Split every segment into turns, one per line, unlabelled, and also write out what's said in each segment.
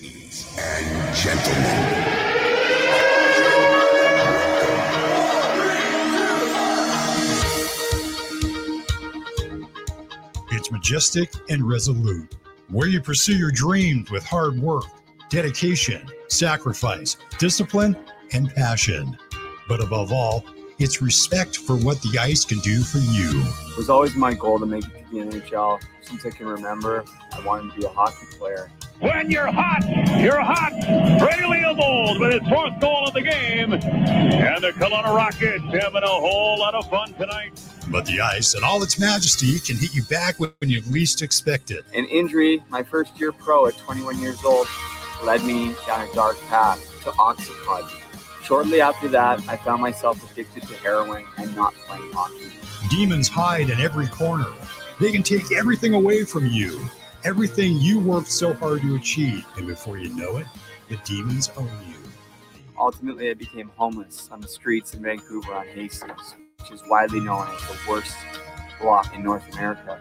Ladies and gentlemen.
It's majestic and resolute, where you pursue your dreams with hard work, dedication, sacrifice, discipline, and passion. But above all, it's respect for what the ice can do for you.
It was always my goal to make it to the NHL. Since I can remember, I wanted to be a hockey player.
When you're hot, you're hot. Brady Leavold with his fourth goal of the game. And the Kelowna Rockets having a whole lot of fun tonight.
But the ice and all its majesty can hit you back when you least expect it.
An injury, my first year pro at 21 years old, led me down a dark path to Oxycontin. Shortly after that, I found myself addicted to heroin and not playing hockey.
Demons hide in every corner. They can take everything away from you, everything you worked so hard to achieve. And before you know it, the demons own you.
Ultimately, I became homeless on the streets in Vancouver on Hastings, which is widely known as the worst block in North America.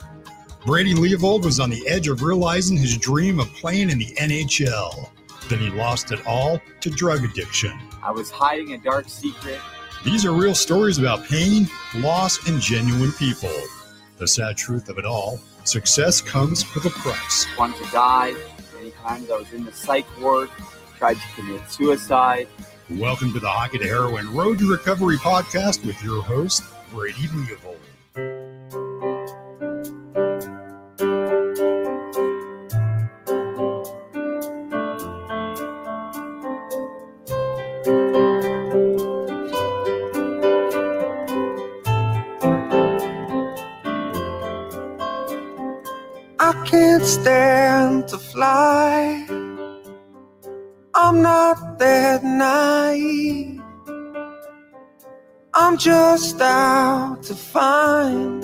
Brady Leavold was on the edge of realizing his dream of playing in the NHL. Then he lost it all to drug addiction.
I was hiding a dark secret.
These are real stories about pain, loss, and genuine people. The sad truth of it all success comes with a price.
Wanted to die. Many times I was in the psych ward, tried to commit suicide.
Welcome to the Hockey to Heroin Road to Recovery podcast with your host, Brady
Leavold. Stand to fly. I'm not that naive. I'm just out to find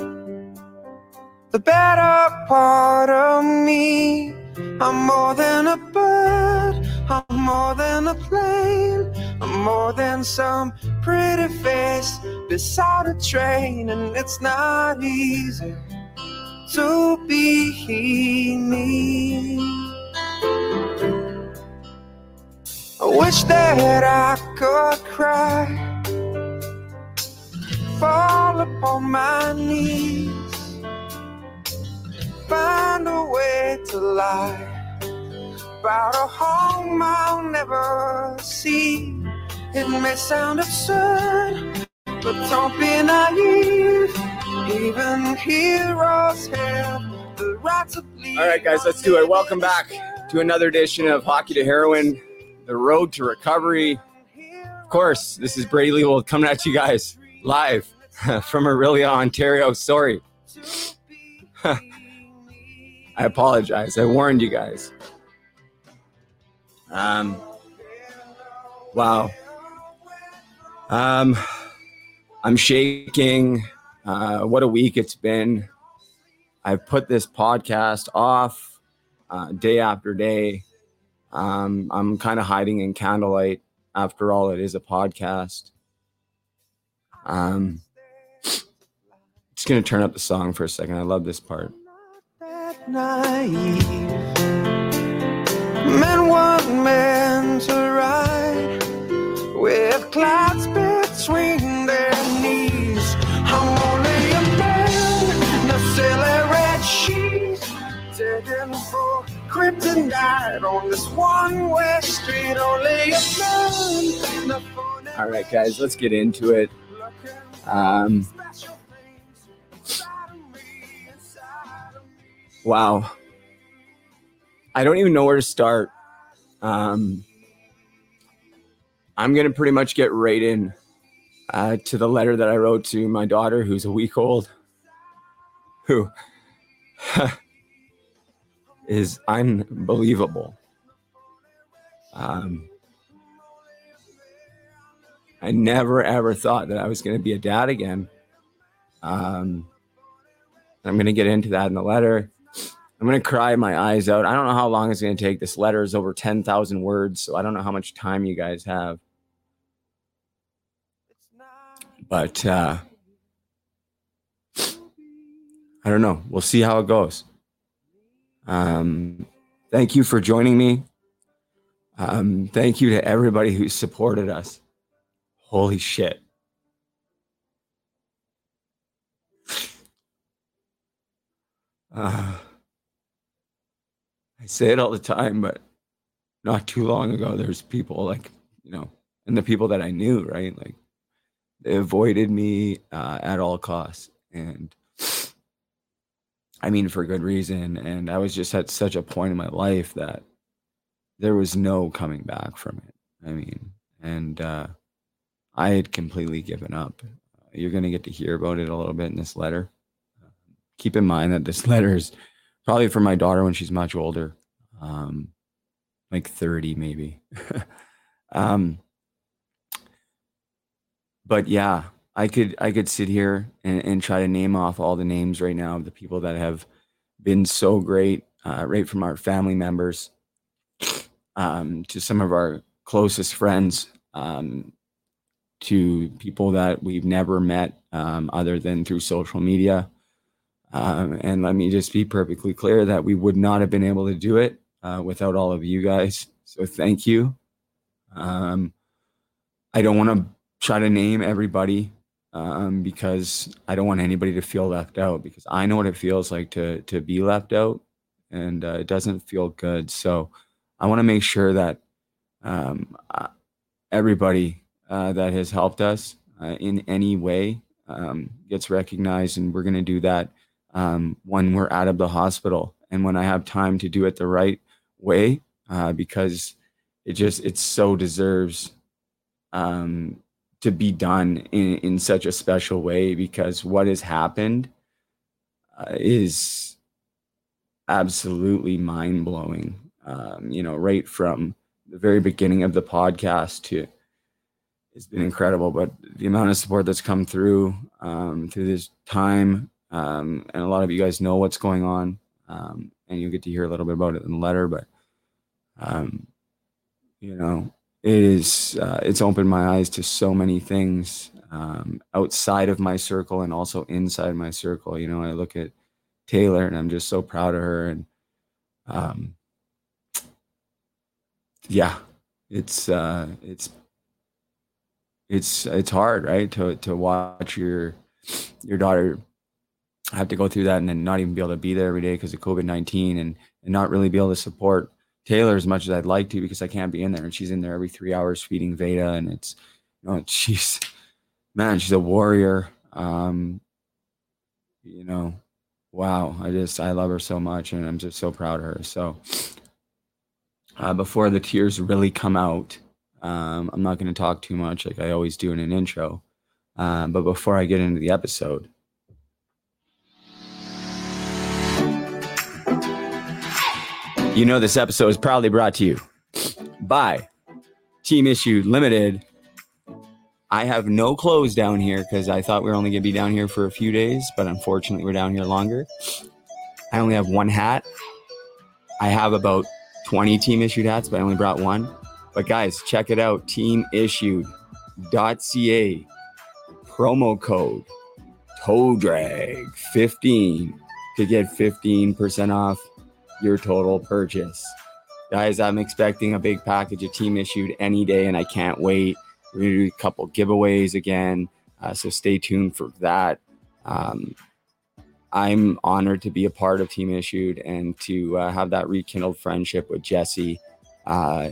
the better part of me. I'm more than a bird. I'm more than a plane. I'm more than some pretty face beside a train, and it's not easy to be me. I wish that I could cry, fall upon my knees, find a way to lie about a home I'll never see. It may sound absurd, but don't be naive. Even heroes have the right to bleed.
All right, guys, let's do it. Welcome back to another edition of Hockey to Heroin, the road to recovery. Of course, this is Brady Leavold coming at you guys live from Orillia, Ontario. Sorry. I apologize. I warned you guys. Um, wow. Um, I'm shaking. Uh, what a week it's been. I've put this podcast off uh, day after day. Um, I'm kind of hiding in candlelight. After all, it is a podcast. Um, just gonna turn up the song for a second. I love this part.
Men want men to ride with clouds between kryptonite on this one-way street. Only a man,
All right, guys, let's get into it. Um, wow. I don't even know where to start. Um, I'm going to pretty much get right in uh, to the letter that I wrote to my daughter, who's a week old, who is unbelievable. Um, I never ever thought that I was going to be a dad again. Um, I'm going to get into that in the letter. I'm going to cry my eyes out. I don't know how long it's going to take. This letter is over 10,000 words, so I don't know how much time you guys have. But uh, I don't know. We'll see how it goes. Um, thank you for joining me Um, thank you to everybody who supported us. Holy shit. Uh, I say it all the time, but not too long ago, there's people like, you know, and the people that I knew, right? Like, they avoided me uh, at all costs. And I mean, for good reason. And I was just at such a point in my life that there was no coming back from it. I mean, and uh, I had completely given up. You're going to get to hear about it a little bit in this letter. Keep in mind that this letter is probably for my daughter when she's much older, um, like 30 maybe. um, but yeah, I could I could sit here and, and, try to name off all the names right now of the people that have been so great, uh, right from our family members um, to some of our closest friends, um, to people that we've never met um, other than through social media. Um, and let me just be perfectly clear that we would not have been able to do it uh, without all of you guys. So thank you. Um, I don't want to try to name everybody um, because I don't want anybody to feel left out because I know what it feels like to to be left out, and uh, it doesn't feel good. So I want to make sure that um, uh, everybody uh, that has helped us uh, in any way um, gets recognized, and we're going to do that um, when we're out of the hospital and when I have time to do it the right way uh, because it just it so deserves um, to be done in, in such a special way because what has happened uh, is absolutely mind blowing. Um, you know, right from the very beginning of the podcast to it's been incredible. But the amount of support that's come through um, through this time, um, and a lot of you guys know what's going on, um, and you'll get to hear a little bit about it in the letter. But um, you know, is uh, it's opened my eyes to so many things um, outside of my circle and also inside my circle. You know, I look at Taylor and I'm just so proud of her, and um, yeah, it's uh, it's it's it's hard, right? To to watch your your daughter have to go through that and then not even be able to be there every day because of COVID nineteen and and not really be able to support Taylor as much as I'd like to because I can't be in there. And she's in there every three hours feeding Veda. And it's, you know, she's, man, she's a warrior. Um, you know, wow. I just, I love her so much and I'm just so proud of her. So uh, before the tears really come out, um, I'm not going to talk too much like I always do in an intro. Um, but before I get into the episode, You know, this episode is proudly brought to you by Team Issued Limited. I have no clothes down here because I thought we were only going to be down here for a few days, but unfortunately, we're down here longer. I only have one hat. I have about 20 team issued hats, but I only brought one. But guys, check it out teamissued.ca promo code toe drag 15 to get 15% off your total purchase. Guys, I'm expecting a big package of team issued any day, and I can't wait. We're going to do a couple giveaways again, uh, so stay tuned for that. Um, I'm honored to be a part of Team Issued and to uh, have that rekindled friendship with Jesse. Uh,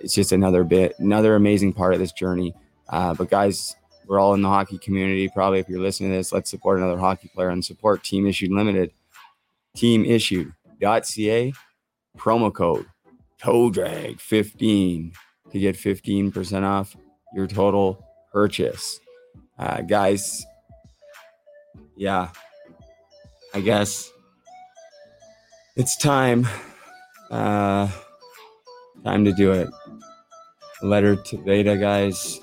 it's just another bit, another amazing part of this journey. Uh, but guys, we're all in the hockey community. Probably if you're listening to this, let's support another hockey player and support Team Issued Limited. Team Issued ca promo code toe drag 15 to get 15% off your total purchase. Uh, guys yeah i guess it's time uh time to do it. Letter to veda guys.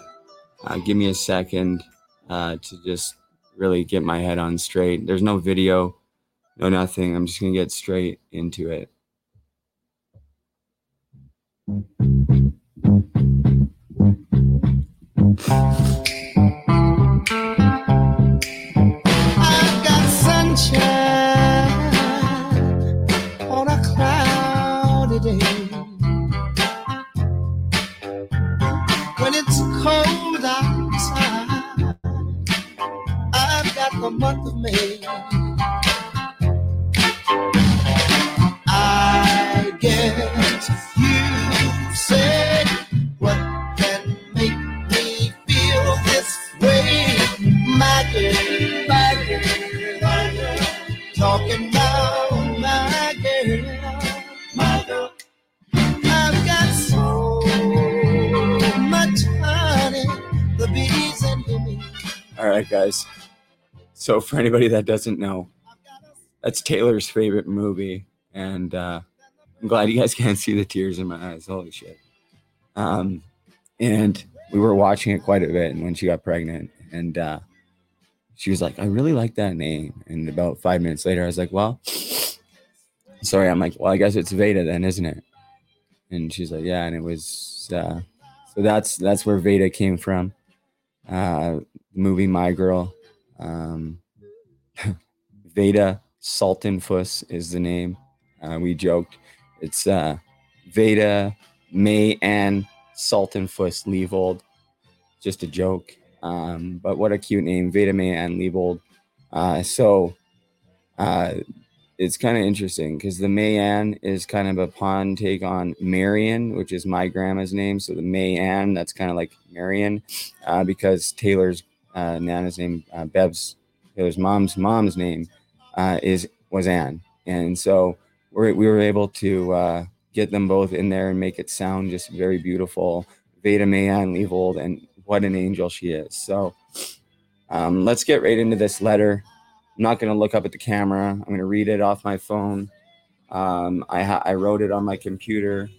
Uh, give me a second uh, to just really get my head on straight. There's no video no nothing. I'm just gonna get straight into it. So for anybody that doesn't know, that's Taylor's favorite movie, and uh, I'm glad you guys can't see the tears in my eyes. Holy shit! Um, and we were watching it quite a bit, and when she got pregnant, and uh, she was like, "I really like that name." And about five minutes later, I was like, "Well." Sorry, I'm like, well, I guess it's Veda then, isn't it? And she's like, yeah, and it was uh, so that's that's where Veda came from. Uh, movie My Girl. Um, Veda Sultenfuss is the name. Uh, we joked. It's uh, Veda May Ann Sultenfuss Leavold. Just a joke. Um, but what a cute name, Veda May Ann Leavold. Uh, so uh, it's kind of interesting because the May Mayan is kind of a pun take on Marion, which is my grandma's name. So the May Mayan, that's kind of like Marion, uh, because Taylor's uh, Nana's name, uh, Bev's Taylor's mom's mom's name uh, is was Anne, and so we're, we were able to uh, get them both in there and make it sound just very beautiful. Veda Mayan Leavold, and what an angel she is. So um, let's get right into this letter. I'm not going to look up at the camera. I'm going to read it off my phone. Um, I, ha- I wrote it on my computer.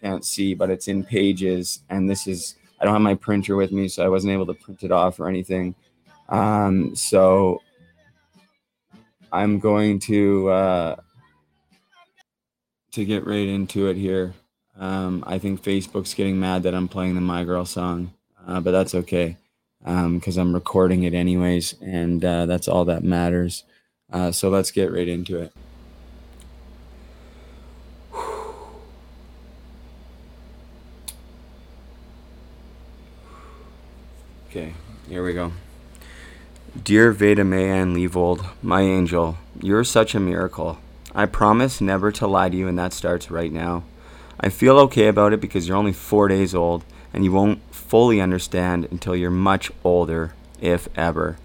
Can't see, but it's in pages. And this is, I don't have my printer with me, so I wasn't able to print it off or anything. Um, so I'm going to, uh, to get right into it here. Um, I think Facebook's getting mad that I'm playing the My Girl song, uh, but that's okay because um, I'm recording it anyways, and uh, that's all that matters. Uh, so let's get right into it. Okay, here we go. Dear Veda Mayan Leavold, my angel, you're such a miracle. I promise never to lie to you, and that starts right now. I feel okay about it because you're only four days old and you won't fully understand until you're much older, if ever.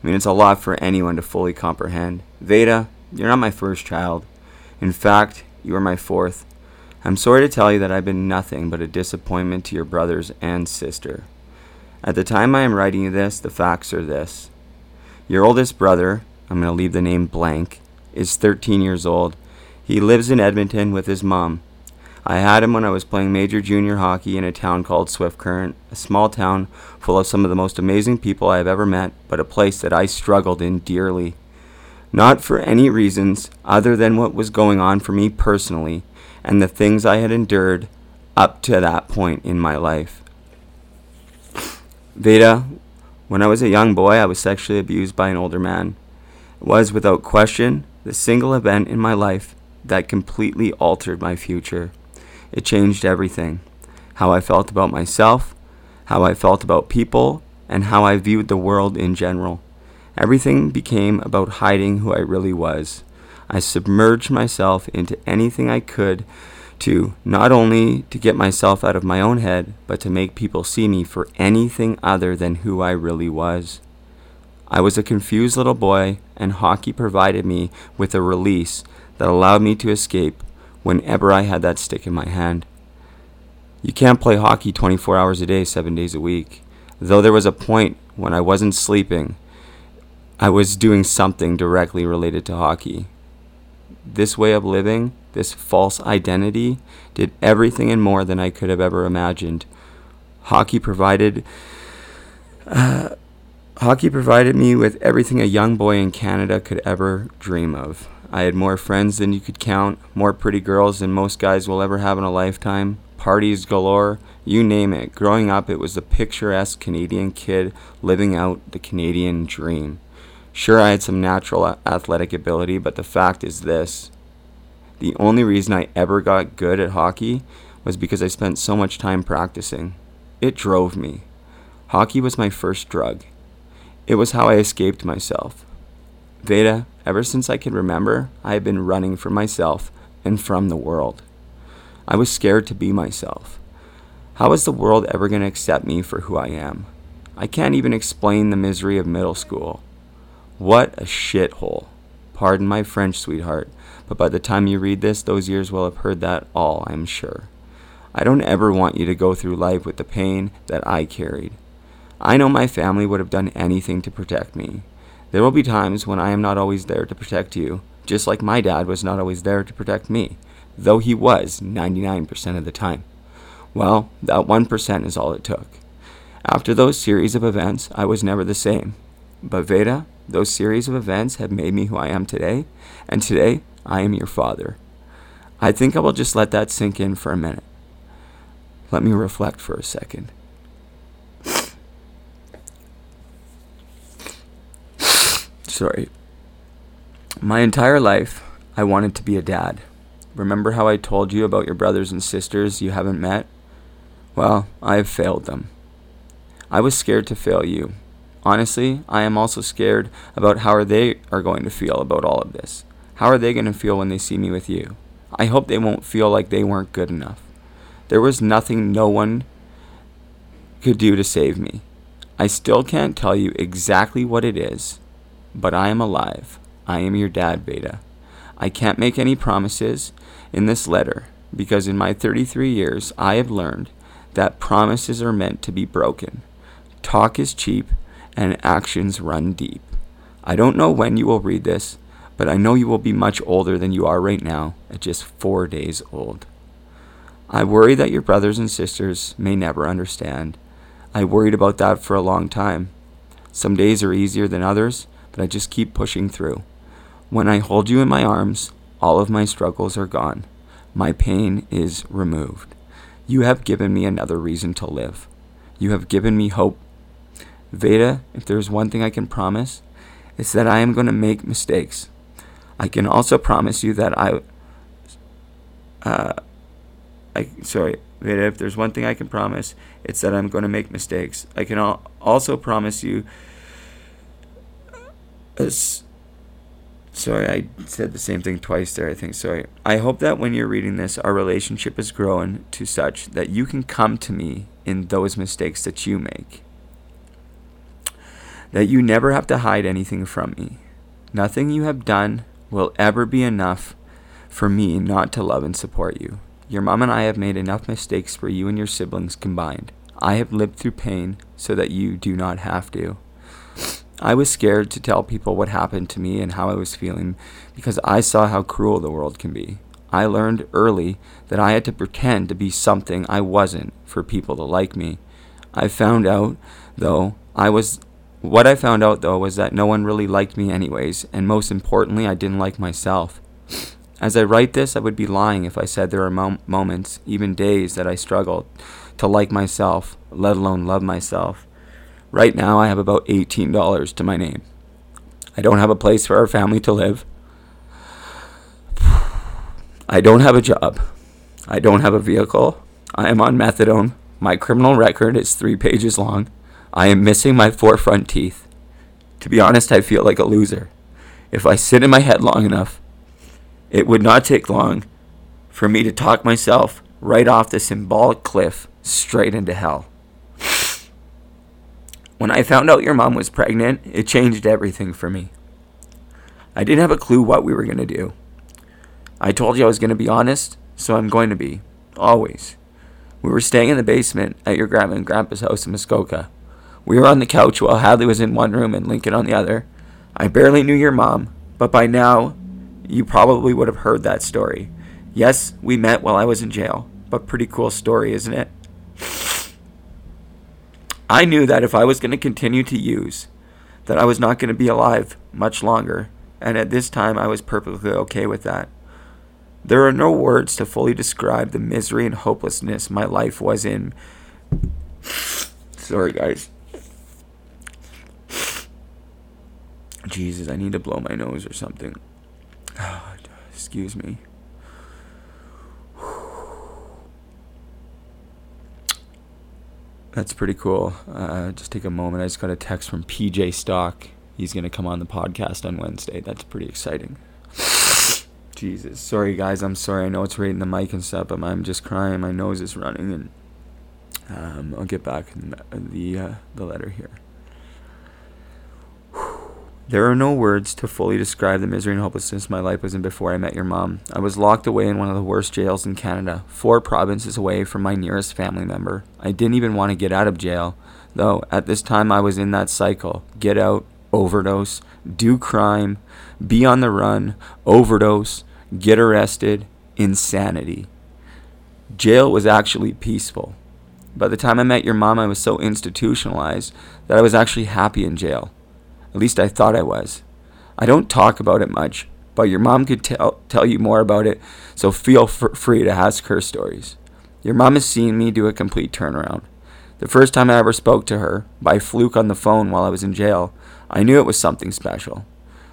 I mean, it's a lot for anyone to fully comprehend. Veda, you're not my first child. In fact, you are my fourth. I'm sorry to tell you that I've been nothing but a disappointment to your brothers and sister. At the time I am writing you this, the facts are this. Your oldest brother, I'm going to leave the name blank, is 13 years old. He lives in Edmonton with his mom. I had him when I was playing major junior hockey in a town called Swift Current, a small town full of some of the most amazing people I have ever met, but a place that I struggled in dearly. Not for any reasons other than what was going on for me personally and the things I had endured up to that point in my life. Veda, when I was a young boy, I was sexually abused by an older man. It was, without question, the single event in my life that completely altered my future. It changed everything how I felt about myself, how I felt about people, and how I viewed the world in general. Everything became about hiding who I really was. I submerged myself into anything I could to not only to get myself out of my own head, but to make people see me for anything other than who I really was. I was a confused little boy, and hockey provided me with a release that allowed me to escape whenever I had that stick in my hand. You can't play hockey 24 hours a day, seven days a week. Though there was a point when I wasn't sleeping, I was doing something directly related to hockey. This way of living, this false identity, did everything and more than I could have ever imagined. Hockey provided. Uh, hockey provided me with everything a young boy in Canada could ever dream of. I had more friends than you could count, more pretty girls than most guys will ever have in a lifetime, parties galore, you name it. Growing up, it was the picturesque Canadian kid living out the Canadian dream. Sure, I had some natural athletic ability, but the fact is this the only reason I ever got good at hockey was because I spent so much time practicing. It drove me. Hockey was my first drug. It was how I escaped myself. Veda, ever since I can remember, I have been running for myself and from the world. I was scared to be myself. How is the world ever going to accept me for who I am? I can't even explain the misery of middle school. What a shithole. Pardon my French, sweetheart, but by the time you read this, those years will have heard that all, I'm sure. I don't ever want you to go through life with the pain that I carried. I know my family would have done anything to protect me. There will be times when I am not always there to protect you, just like my dad was not always there to protect me, though he was 99% of the time. Well, that 1% is all it took. After those series of events, I was never the same. But Veda, those series of events have made me who I am today, and today I am your father. I think I will just let that sink in for a minute. Let me reflect for a second. Sorry. My entire life, I wanted to be a dad. Remember how I told you about your brothers and sisters you haven't met? Well, I have failed them. I was scared to fail you. Honestly, I am also scared about how they are going to feel about all of this. How are they going to feel when they see me with you? I hope they won't feel like they weren't good enough. There was nothing no one could do to save me. I still can't tell you exactly what it is, but I am alive. I am your dad, Veda. I can't make any promises in this letter because in my 33 years I have learned that promises are meant to be broken. Talk is cheap and actions run deep. I don't know when you will read this, but I know you will be much older than you are right now at just four days old. I worry that your brothers and sisters may never understand. I worried about that for a long time. Some days are easier than others, but I just keep pushing through. When I hold you in my arms, all of my struggles are gone. My pain is removed. You have given me another reason to live. You have given me hope. Veda, if there's one thing I can promise, it's that I am going to make mistakes. I can also promise you that I. Uh, I sorry. If there's one thing I can promise, it's that I'm going to make mistakes. I can al- also promise you. As, sorry, I said the same thing twice there. I think. Sorry. I hope that when you're reading this, our relationship is growing to such that you can come to me in those mistakes that you make. That you never have to hide anything from me. Nothing you have done will ever be enough for me not to love and support you. Your mom and I have made enough mistakes for you and your siblings combined. I have lived through pain so that you do not have to. I was scared to tell people what happened to me and how I was feeling because I saw how cruel the world can be. I learned early that I had to pretend to be something I wasn't for people to like me. I found out, though, I was what I found out though was that no one really liked me anyways, and most importantly, I didn't like myself. As I write this, I would be lying if I said there are mom- moments, even days, that I struggled to like myself, let alone love myself. Right now, I have about $18 to my name. I don't have a place for our family to live. I don't have a job. I don't have a vehicle. I am on methadone. My criminal record is three pages long. I am missing my four front teeth. To be honest, I feel like a loser. If I sit in my head long enough, it would not take long for me to talk myself right off the symbolic cliff straight into hell. When I found out your mom was pregnant, it changed everything for me. I didn't have a clue what we were going to do. I told you I was going to be honest, so I'm going to be. Always. We were staying in the basement at your grandma and grandpa's house in Muskoka. We were on the couch while Hadley was in one room and Lincoln on the other. I barely knew your mom, but by now you probably would have heard that story. Yes, we met while I was in jail, but pretty cool story, isn't it? I knew that if I was going to continue to use, that I was not going to be alive much longer, and at this time I was perfectly okay with that. There are no words to fully describe the misery and hopelessness my life was in. Sorry, guys. Jesus, I need to blow my nose or something. Excuse me. That's pretty cool. Uh, just take a moment. I just got a text from PJ Stock. He's going to come on the podcast on Wednesday. That's pretty exciting. Jesus. Sorry, guys. I'm sorry. I know it's right in the mic and stuff, but I'm just crying. My nose is running, and um, I'll get back in the uh, the letter here. There are no words to fully describe the misery and hopelessness my life was in before I met your mom. I was locked away in one of the worst jails in Canada, four provinces away from my nearest family member. I didn't even want to get out of jail, though, at this time I was in that cycle get out, overdose, do crime, be on the run, overdose, get arrested, insanity. Jail was actually peaceful. By the time I met your mom, I was so institutionalized that I was actually happy in jail. At least I thought I was. I don't talk about it much, but your mom could tell, tell you more about it, so feel f- free to ask her stories. Your mom has seen me do a complete turnaround. The first time I ever spoke to her, by fluke on the phone while I was in jail, I knew it was something special.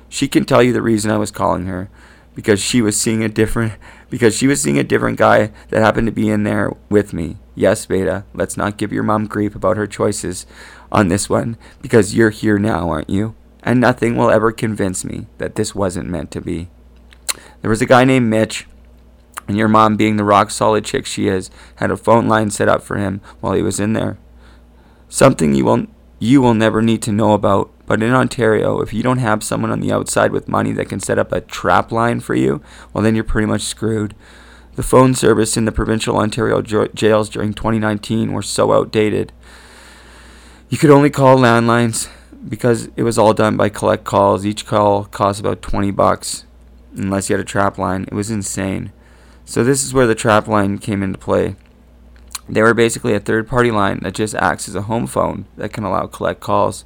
She can tell you the reason I was calling her, because she was seeing a different because she was seeing a different guy that happened to be in there with me. Yes, Veda, let's not give your mom grief about her choices on this one because you're here now, aren't you? And nothing will ever convince me that this wasn't meant to be. There was a guy named Mitch, and your mom, being the rock solid chick she is, had a phone line set up for him while he was in there. Something you will you will never need to know about but in Ontario, if you don't have someone on the outside with money that can set up a trap line for you, well, then you're pretty much screwed. The phone service in the provincial Ontario jails during 2019 were so outdated. You could only call landlines because it was all done by collect calls. Each call cost about 20 bucks unless you had a trap line. It was insane. So this is where the trap line came into play. They were basically a third party line that just acts as a home phone that can allow collect calls.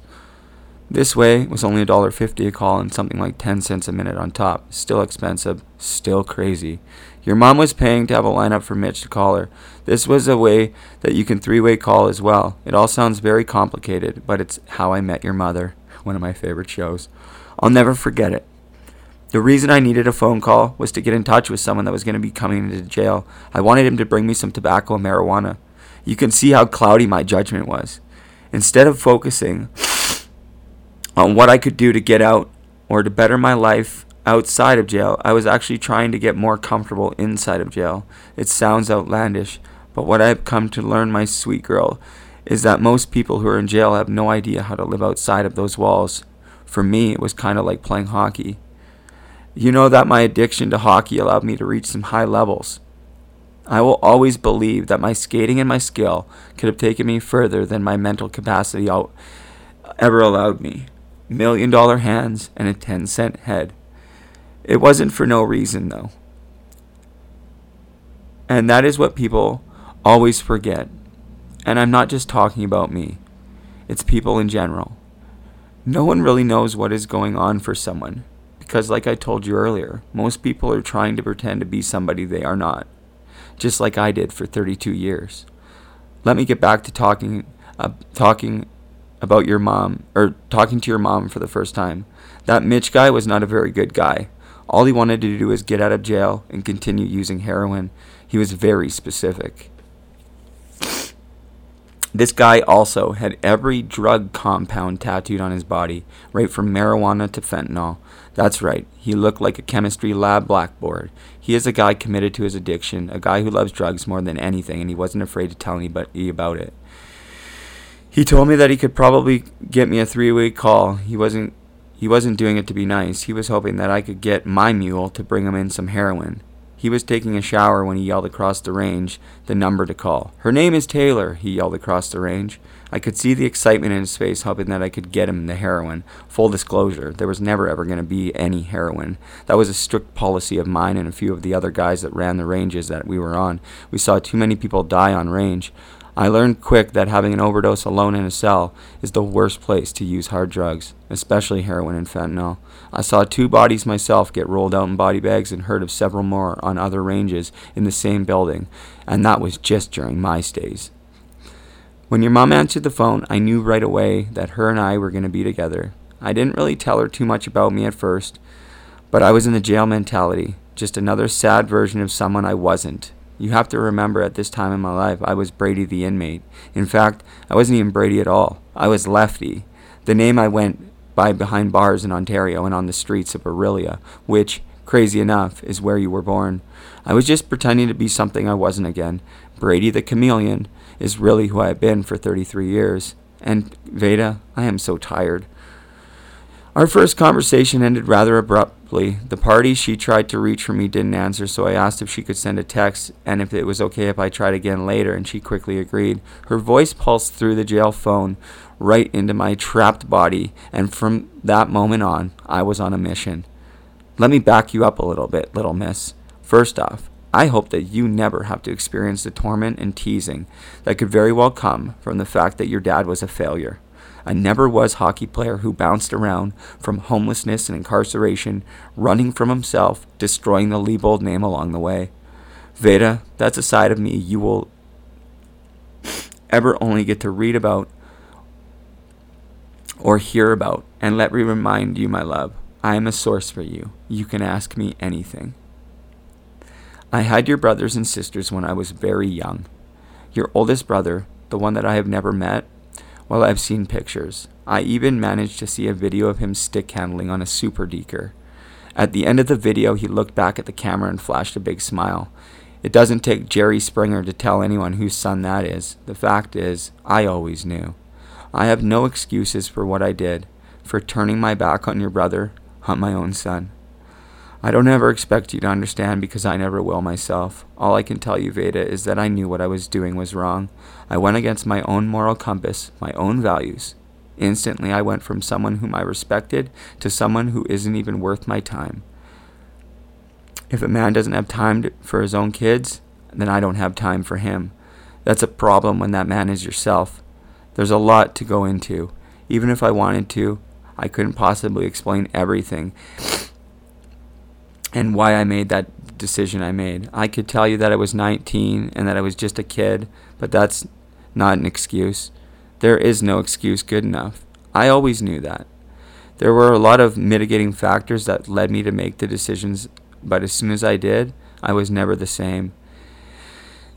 This way was only $1.50 a call and something like 10 cents a minute on top. Still expensive, still crazy. Your mom was paying to have a lineup for Mitch to call her. This was a way that you can three way call as well. It all sounds very complicated, but it's How I Met Your Mother, one of my favorite shows. I'll never forget it. The reason I needed a phone call was to get in touch with someone that was going to be coming into jail. I wanted him to bring me some tobacco and marijuana. You can see how cloudy my judgment was. Instead of focusing on what I could do to get out or to better my life outside of jail. I was actually trying to get more comfortable inside of jail. It sounds outlandish, but what I've come to learn, my sweet girl, is that most people who are in jail have no idea how to live outside of those walls. For me, it was kind of like playing hockey. You know that my addiction to hockey allowed me to reach some high levels. I will always believe that my skating and my skill could have taken me further than my mental capacity ever allowed me million dollar hands, and a 10 cent head. It wasn't for no reason, though. And that is what people always forget. And I'm not just talking about me, it's people in general. No one really knows what is going on for someone. Because, like I told you earlier, most people are trying to pretend to be somebody they are not. Just like I did for 32 years. Let me get back to talking, uh, talking about your mom or talking to your mom for the first time. That Mitch guy was not a very good guy. All he wanted to do was get out of jail and continue using heroin. He was very specific. This guy also had every drug compound tattooed on his body, right from marijuana to fentanyl. That's right, he looked like a chemistry lab blackboard. He is a guy committed to his addiction, a guy who loves drugs more than anything, and he wasn't afraid to tell anybody about it. He told me that he could probably get me a three-way call. He wasn't he wasn't doing it to be nice. He was hoping that I could get my mule to bring him in some heroin. He was taking a shower when he yelled across the range the number to call. Her name is Taylor, he yelled across the range. I could see the excitement in his face, hoping that I could get him the heroin. Full disclosure, there was never ever going to be any heroin. That was a strict policy of mine and a few of the other guys that ran the ranges that we were on. We saw too many people die on range. I learned quick that having an overdose alone in a cell is the worst place to use hard drugs, especially heroin and fentanyl. I saw two bodies myself get rolled out in body bags and heard of several more on other ranges in the same building, and that was just during my stays. When your mom answered the phone, I knew right away that her and I were going to be together. I didn't really tell her too much about me at first, but I was in the jail mentality, just another sad version of someone I wasn't. You have to remember at this time in my life, I was Brady the inmate. In fact, I wasn't even Brady at all. I was Lefty, the name I went by behind bars in Ontario and on the streets of Orillia, which, crazy enough, is where you were born. I was just pretending to be something I wasn't again. Brady the chameleon is really who I have been for 33 years. And Veda, I am so tired. Our first conversation ended rather abruptly. The party she tried to reach for me didn't answer, so I asked if she could send a text and if it was okay if I tried again later, and she quickly agreed. Her voice pulsed through the jail phone right into my trapped body, and from that moment on, I was on a mission. Let me back you up a little bit, little miss. First off, I hope that you never have to experience the torment and teasing that could very well come from the fact that your dad was a failure. A never was hockey player who bounced around from homelessness and incarceration, running from himself, destroying the Leavold name along the way. Veda, that's a side of me you will ever only get to read about or hear about. And let me remind you, my love, I am a source for you. You can ask me anything. I had your brothers and sisters when I was very young. Your oldest brother, the one that I have never met, well, I've seen pictures. I even managed to see a video of him stick handling on a super deker. At the end of the video, he looked back at the camera and flashed a big smile. It doesn't take Jerry Springer to tell anyone whose son that is. The fact is, I always knew. I have no excuses for what I did, for turning my back on your brother, on my own son. I don't ever expect you to understand because I never will myself. All I can tell you, Veda, is that I knew what I was doing was wrong. I went against my own moral compass, my own values. Instantly, I went from someone whom I respected to someone who isn't even worth my time. If a man doesn't have time for his own kids, then I don't have time for him. That's a problem when that man is yourself. There's a lot to go into. Even if I wanted to, I couldn't possibly explain everything and why I made that decision I made. I could tell you that I was 19 and that I was just a kid, but that's not an excuse. There is no excuse good enough. I always knew that. There were a lot of mitigating factors that led me to make the decisions, but as soon as I did, I was never the same.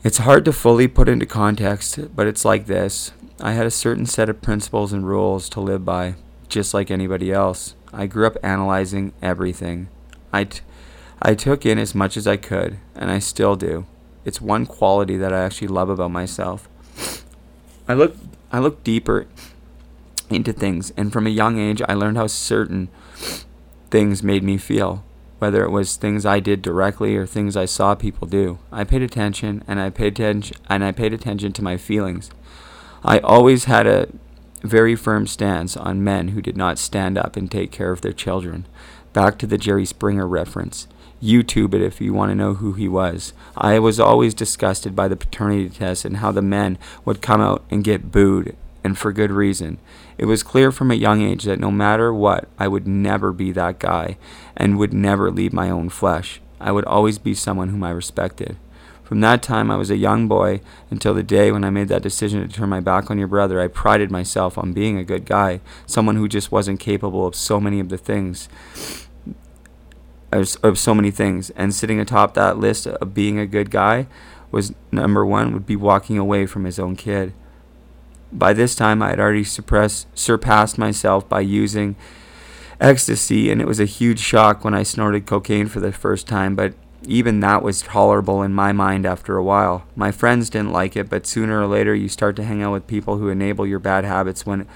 It's hard to fully put into context, but it's like this. I had a certain set of principles and rules to live by, just like anybody else. I grew up analyzing everything. I, t- I took in as much as I could, and I still do. It's one quality that I actually love about myself. I look I look deeper into things, and from a young age I learned how certain things made me feel, whether it was things I did directly or things I saw people do. I paid attention and I paid attention and I paid attention to my feelings. I always had a very firm stance on men who did not stand up and take care of their children. Back to the Jerry Springer reference. YouTube it if you want to know who he was. I was always disgusted by the paternity test and how the men would come out and get booed, and for good reason. It was clear from a young age that no matter what, I would never be that guy and would never leave my own flesh. I would always be someone whom I respected. From that time, I was a young boy until the day when I made that decision to turn my back on your brother. I prided myself on being a good guy, someone who just wasn't capable of so many of the things of so many things. And sitting atop that list of being a good guy was number one would be walking away from his own kid. By this time, I had already suppressed, surpassed myself by using ecstasy, and it was a huge shock when I snorted cocaine for the first time, but even that was tolerable in my mind after a while. My friends didn't like it, but sooner or later you start to hang out with people who enable your bad habits when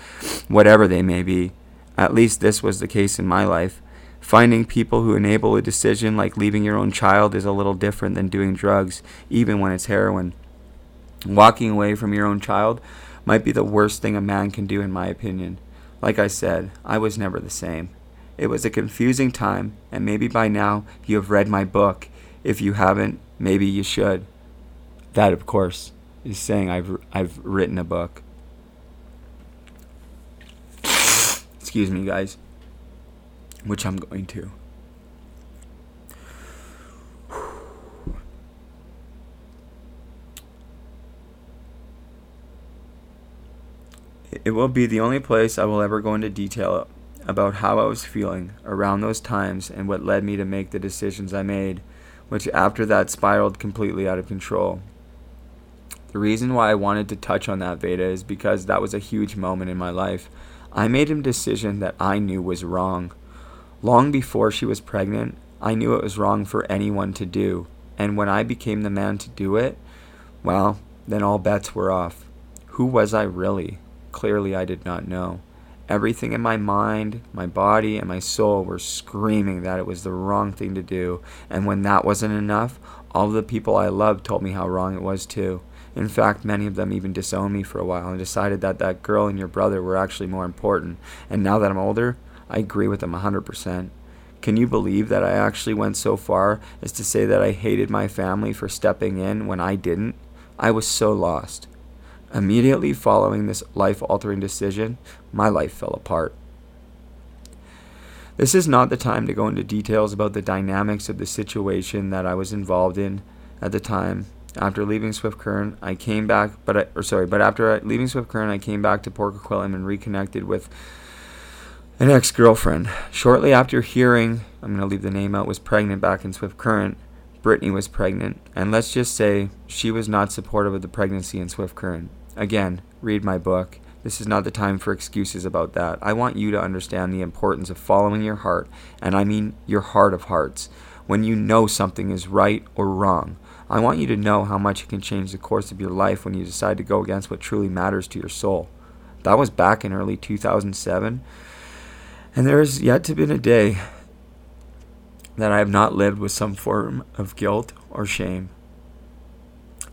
whatever they may be. At least this was the case in my life. Finding people who enable a decision like leaving your own child is a little different than doing drugs, even when it's heroin. Walking away from your own child might be the worst thing a man can do, in my opinion. Like I said, I was never the same. It was a confusing time, and maybe by now you have read my book. If you haven't, maybe you should. That, of course, is saying I've, I've written a book. Excuse me, guys which I'm going to. It will be the only place I will ever go into detail about how I was feeling around those times and what led me to make the decisions I made, which after that spiraled completely out of control. The reason why I wanted to touch on that Veda is because that was a huge moment in my life. I made a decision that I knew was wrong. Long before she was pregnant, I knew it was wrong for anyone to do, and when I became the man to do it, well, then all bets were off. Who was I really? Clearly, I did not know. Everything in my mind, my body, and my soul were screaming that it was the wrong thing to do. And when that wasn't enough, all the people I loved told me how wrong it was too. In fact, many of them even disowned me for a while and decided that that girl and your brother were actually more important. And now that I'm older, I agree with them 100%. Can you believe that I actually went so far as to say that I hated my family for stepping in when I didn't? I was so lost. Immediately following this life altering decision, my life fell apart. This is not the time to go into details about the dynamics of the situation that I was involved in at the time. After leaving Swift Current, I came back, but I, or sorry, but after leaving Swift Current, I came back to Port Coquitlam and reconnected with an ex-girlfriend. Shortly after hearing, I'm going to leave the name out, was pregnant back in Swift Current, Brittany was pregnant, and let's just say she was not supportive of the pregnancy in Swift Current. Again, read my book. This is not the time for excuses about that. I want you to understand the importance of following your heart, and I mean your heart of hearts, when you know something is right or wrong. I want you to know how much it can change the course of your life when you decide to go against what truly matters to your soul. That was back in early 2007, and there has yet to been a day that I have not lived with some form of guilt or shame.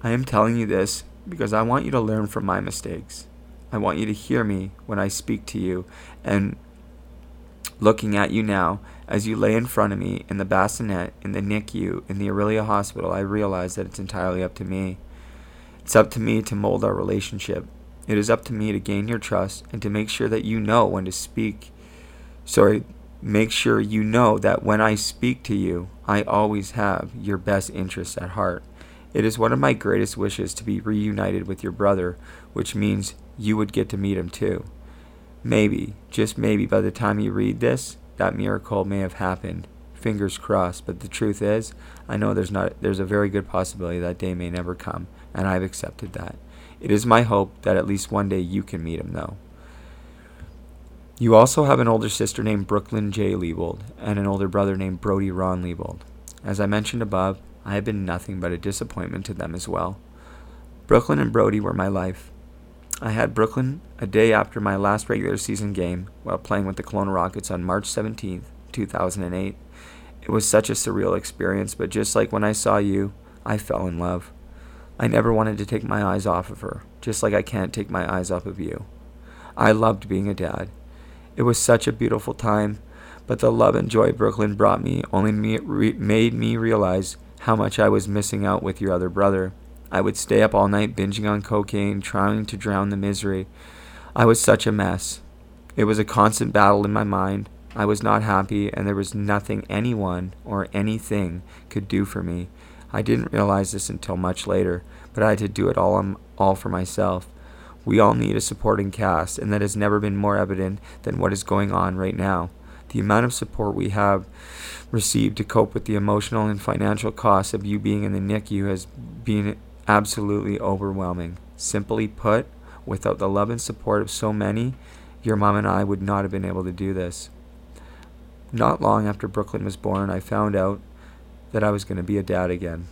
I am telling you this because I want you to learn from my mistakes. I want you to hear me when I speak to you and looking at you now as you lay in front of me in the bassinet, in the NICU, in the Orillia Hospital. I realize that it's entirely up to me. It's up to me to mold our relationship. It is up to me to gain your trust and to make sure that you know when to speak. Sorry, make sure you know that when I speak to you, I always have your best interests at heart. It is one of my greatest wishes to be reunited with your brother, which means you would get to meet him too. Maybe, just maybe, by the time you read this, that miracle may have happened. Fingers crossed, but the truth is, I know there's not there's a very good possibility that day may never come, and I've accepted that. It is my hope that at least one day you can meet him though. You also have an older sister named Brooklyn J. Leavold and an older brother named Brody Ron Leavold. As I mentioned above, I have been nothing but a disappointment to them as well. Brooklyn and Brody were my life. I had Brooklyn a day after my last regular season game while playing with the Kelowna Rockets on March 17, 2008. It was such a surreal experience, but just like when I saw you, I fell in love. I never wanted to take my eyes off of her, just like I can't take my eyes off of you. I loved being a dad. It was such a beautiful time, but the love and joy Brooklyn brought me only made me realize how much I was missing out with your other brother. I would stay up all night binging on cocaine, trying to drown the misery. I was such a mess. It was a constant battle in my mind. I was not happy, and there was nothing anyone or anything could do for me. I didn't realize this until much later, but I had to do it all, on, all for myself. We all need a supporting cast, and that has never been more evident than what is going on right now. The amount of support we have received to cope with the emotional and financial costs of you being in the NICU has been absolutely overwhelming. Simply put, without the love and support of so many, your mom and I would not have been able to do this. Not long after Brooklyn was born, I found out that I was going to be a dad again.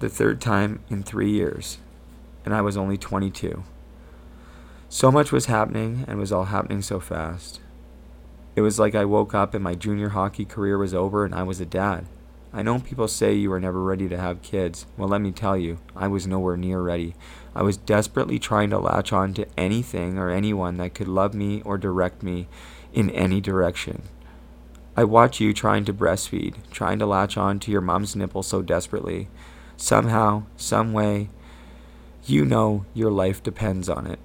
The third time in three years, and I was only 22. So much was happening and was all happening so fast. It was like I woke up and my junior hockey career was over and I was a dad. I know people say you are never ready to have kids. Well, let me tell you, I was nowhere near ready. I was desperately trying to latch on to anything or anyone that could love me or direct me in any direction. I watch you trying to breastfeed, trying to latch on to your mom's nipple so desperately. Somehow, some way, you know your life depends on it.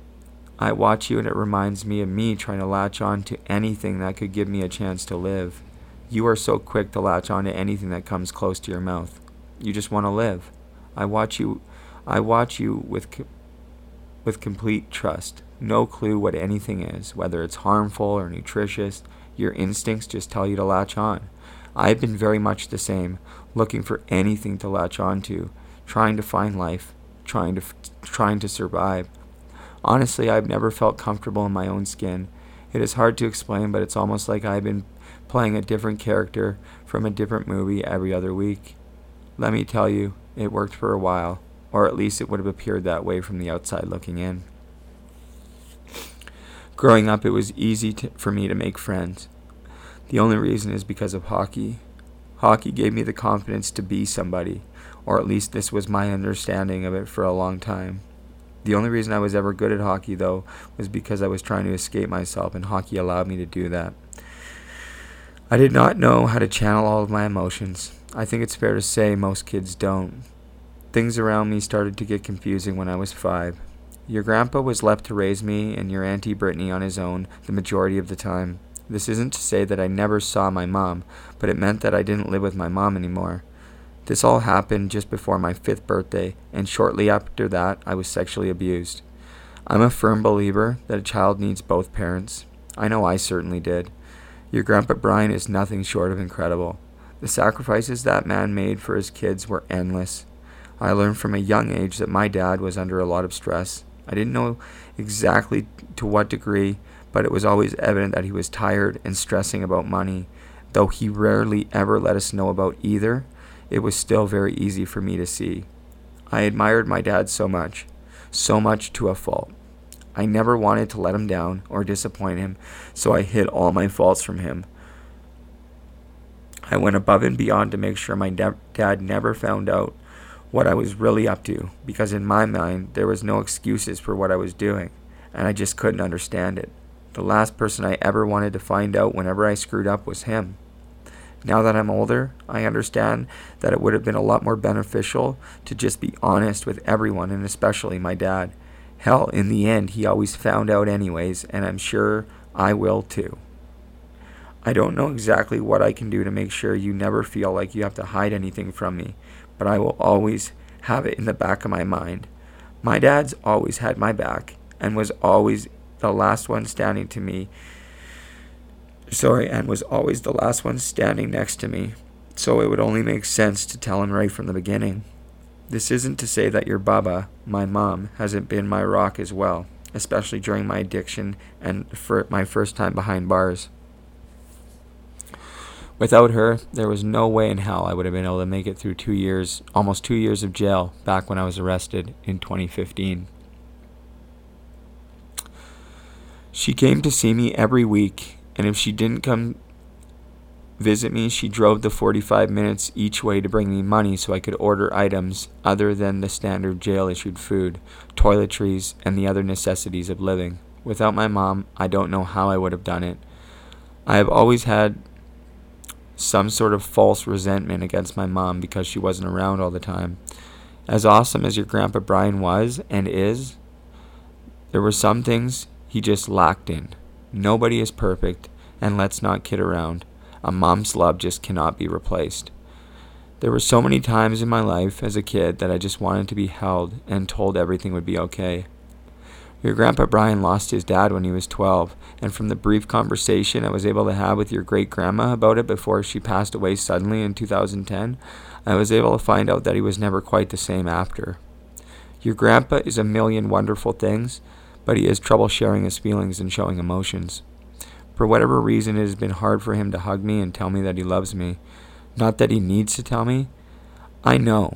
I watch you and it reminds me of me trying to latch on to anything that could give me a chance to live. You are so quick to latch on to anything that comes close to your mouth. You just want to live. I watch you I watch you with with complete trust. No clue what anything is, whether it's harmful or nutritious. Your instincts just tell you to latch on. I've been very much the same, looking for anything to latch on to, trying to find life, trying to trying to survive. Honestly, I've never felt comfortable in my own skin. It is hard to explain, but it's almost like I've been playing a different character from a different movie every other week. Let me tell you, it worked for a while, or at least it would have appeared that way from the outside looking in. Growing up, it was easy to, for me to make friends. The only reason is because of hockey. Hockey gave me the confidence to be somebody, or at least this was my understanding of it for a long time. The only reason I was ever good at hockey, though, was because I was trying to escape myself, and hockey allowed me to do that. I did not know how to channel all of my emotions. I think it's fair to say most kids don't. Things around me started to get confusing when I was five. Your grandpa was left to raise me and your Auntie Brittany on his own the majority of the time. This isn't to say that I never saw my mom, but it meant that I didn't live with my mom anymore. This all happened just before my fifth birthday, and shortly after that, I was sexually abused. I'm a firm believer that a child needs both parents. I know I certainly did. Your Grandpa Brian is nothing short of incredible. The sacrifices that man made for his kids were endless. I learned from a young age that my dad was under a lot of stress. I didn't know exactly to what degree, but it was always evident that he was tired and stressing about money. Though he rarely ever let us know about either, it was still very easy for me to see. I admired my dad so much, so much to a fault. I never wanted to let him down or disappoint him, so I hid all my faults from him. I went above and beyond to make sure my dad never found out what I was really up to because in my mind there was no excuses for what I was doing and I just couldn't understand it. The last person I ever wanted to find out whenever I screwed up was him. Now that I'm older, I understand that it would have been a lot more beneficial to just be honest with everyone and especially my dad. Hell, in the end, he always found out anyways, and I'm sure I will too. I don't know exactly what I can do to make sure you never feel like you have to hide anything from me, but I will always have it in the back of my mind. My dad's always had my back and was always the last one standing to me. Sorry, and was always the last one standing next to me. So it would only make sense to tell him right from the beginning. This isn't to say that your Baba, my mom, hasn't been my rock as well, especially during my addiction and for my first time behind bars. Without her, there was no way in hell I would have been able to make it through two years, almost two years of jail back when I was arrested in 2015. She came to see me every week, and if she didn't come visit me, she drove the 45 minutes each way to bring me money so I could order items other than the standard jail issued food, toiletries, and the other necessities of living. Without my mom, I don't know how I would have done it. I have always had some sort of false resentment against my mom because she wasn't around all the time. As awesome as your grandpa Brian was and is, there were some things he just lacked in. Nobody is perfect, and let's not kid around. A mom's love just cannot be replaced. There were so many times in my life as a kid that I just wanted to be held and told everything would be okay. Your grandpa Brian lost his dad when he was 12, and from the brief conversation I was able to have with your great grandma about it before she passed away suddenly in 2010, I was able to find out that he was never quite the same after. Your grandpa is a million wonderful things, but he has trouble sharing his feelings and showing emotions. For whatever reason, it has been hard for him to hug me and tell me that he loves me. Not that he needs to tell me. I know,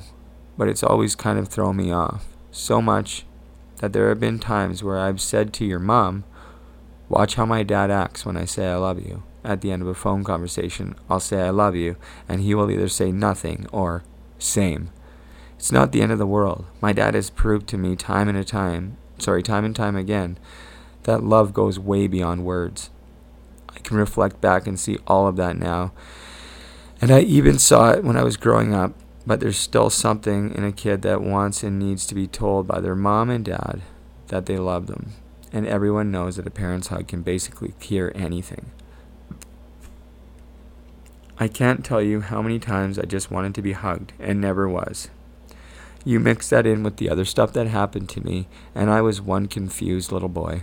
but it's always kind of thrown me off. So much that there have been times where I've said to your mom, Watch how my dad acts when I say I love you. At the end of a phone conversation, I'll say I love you, and he will either say nothing or same. It's not the end of the world. My dad has proved to me time and time, sorry, time and time again, that love goes way beyond words. I can reflect back and see all of that now. And I even saw it when I was growing up but there's still something in a kid that wants and needs to be told by their mom and dad that they love them. And everyone knows that a parent's hug can basically cure anything. I can't tell you how many times I just wanted to be hugged and never was. You mix that in with the other stuff that happened to me, and I was one confused little boy.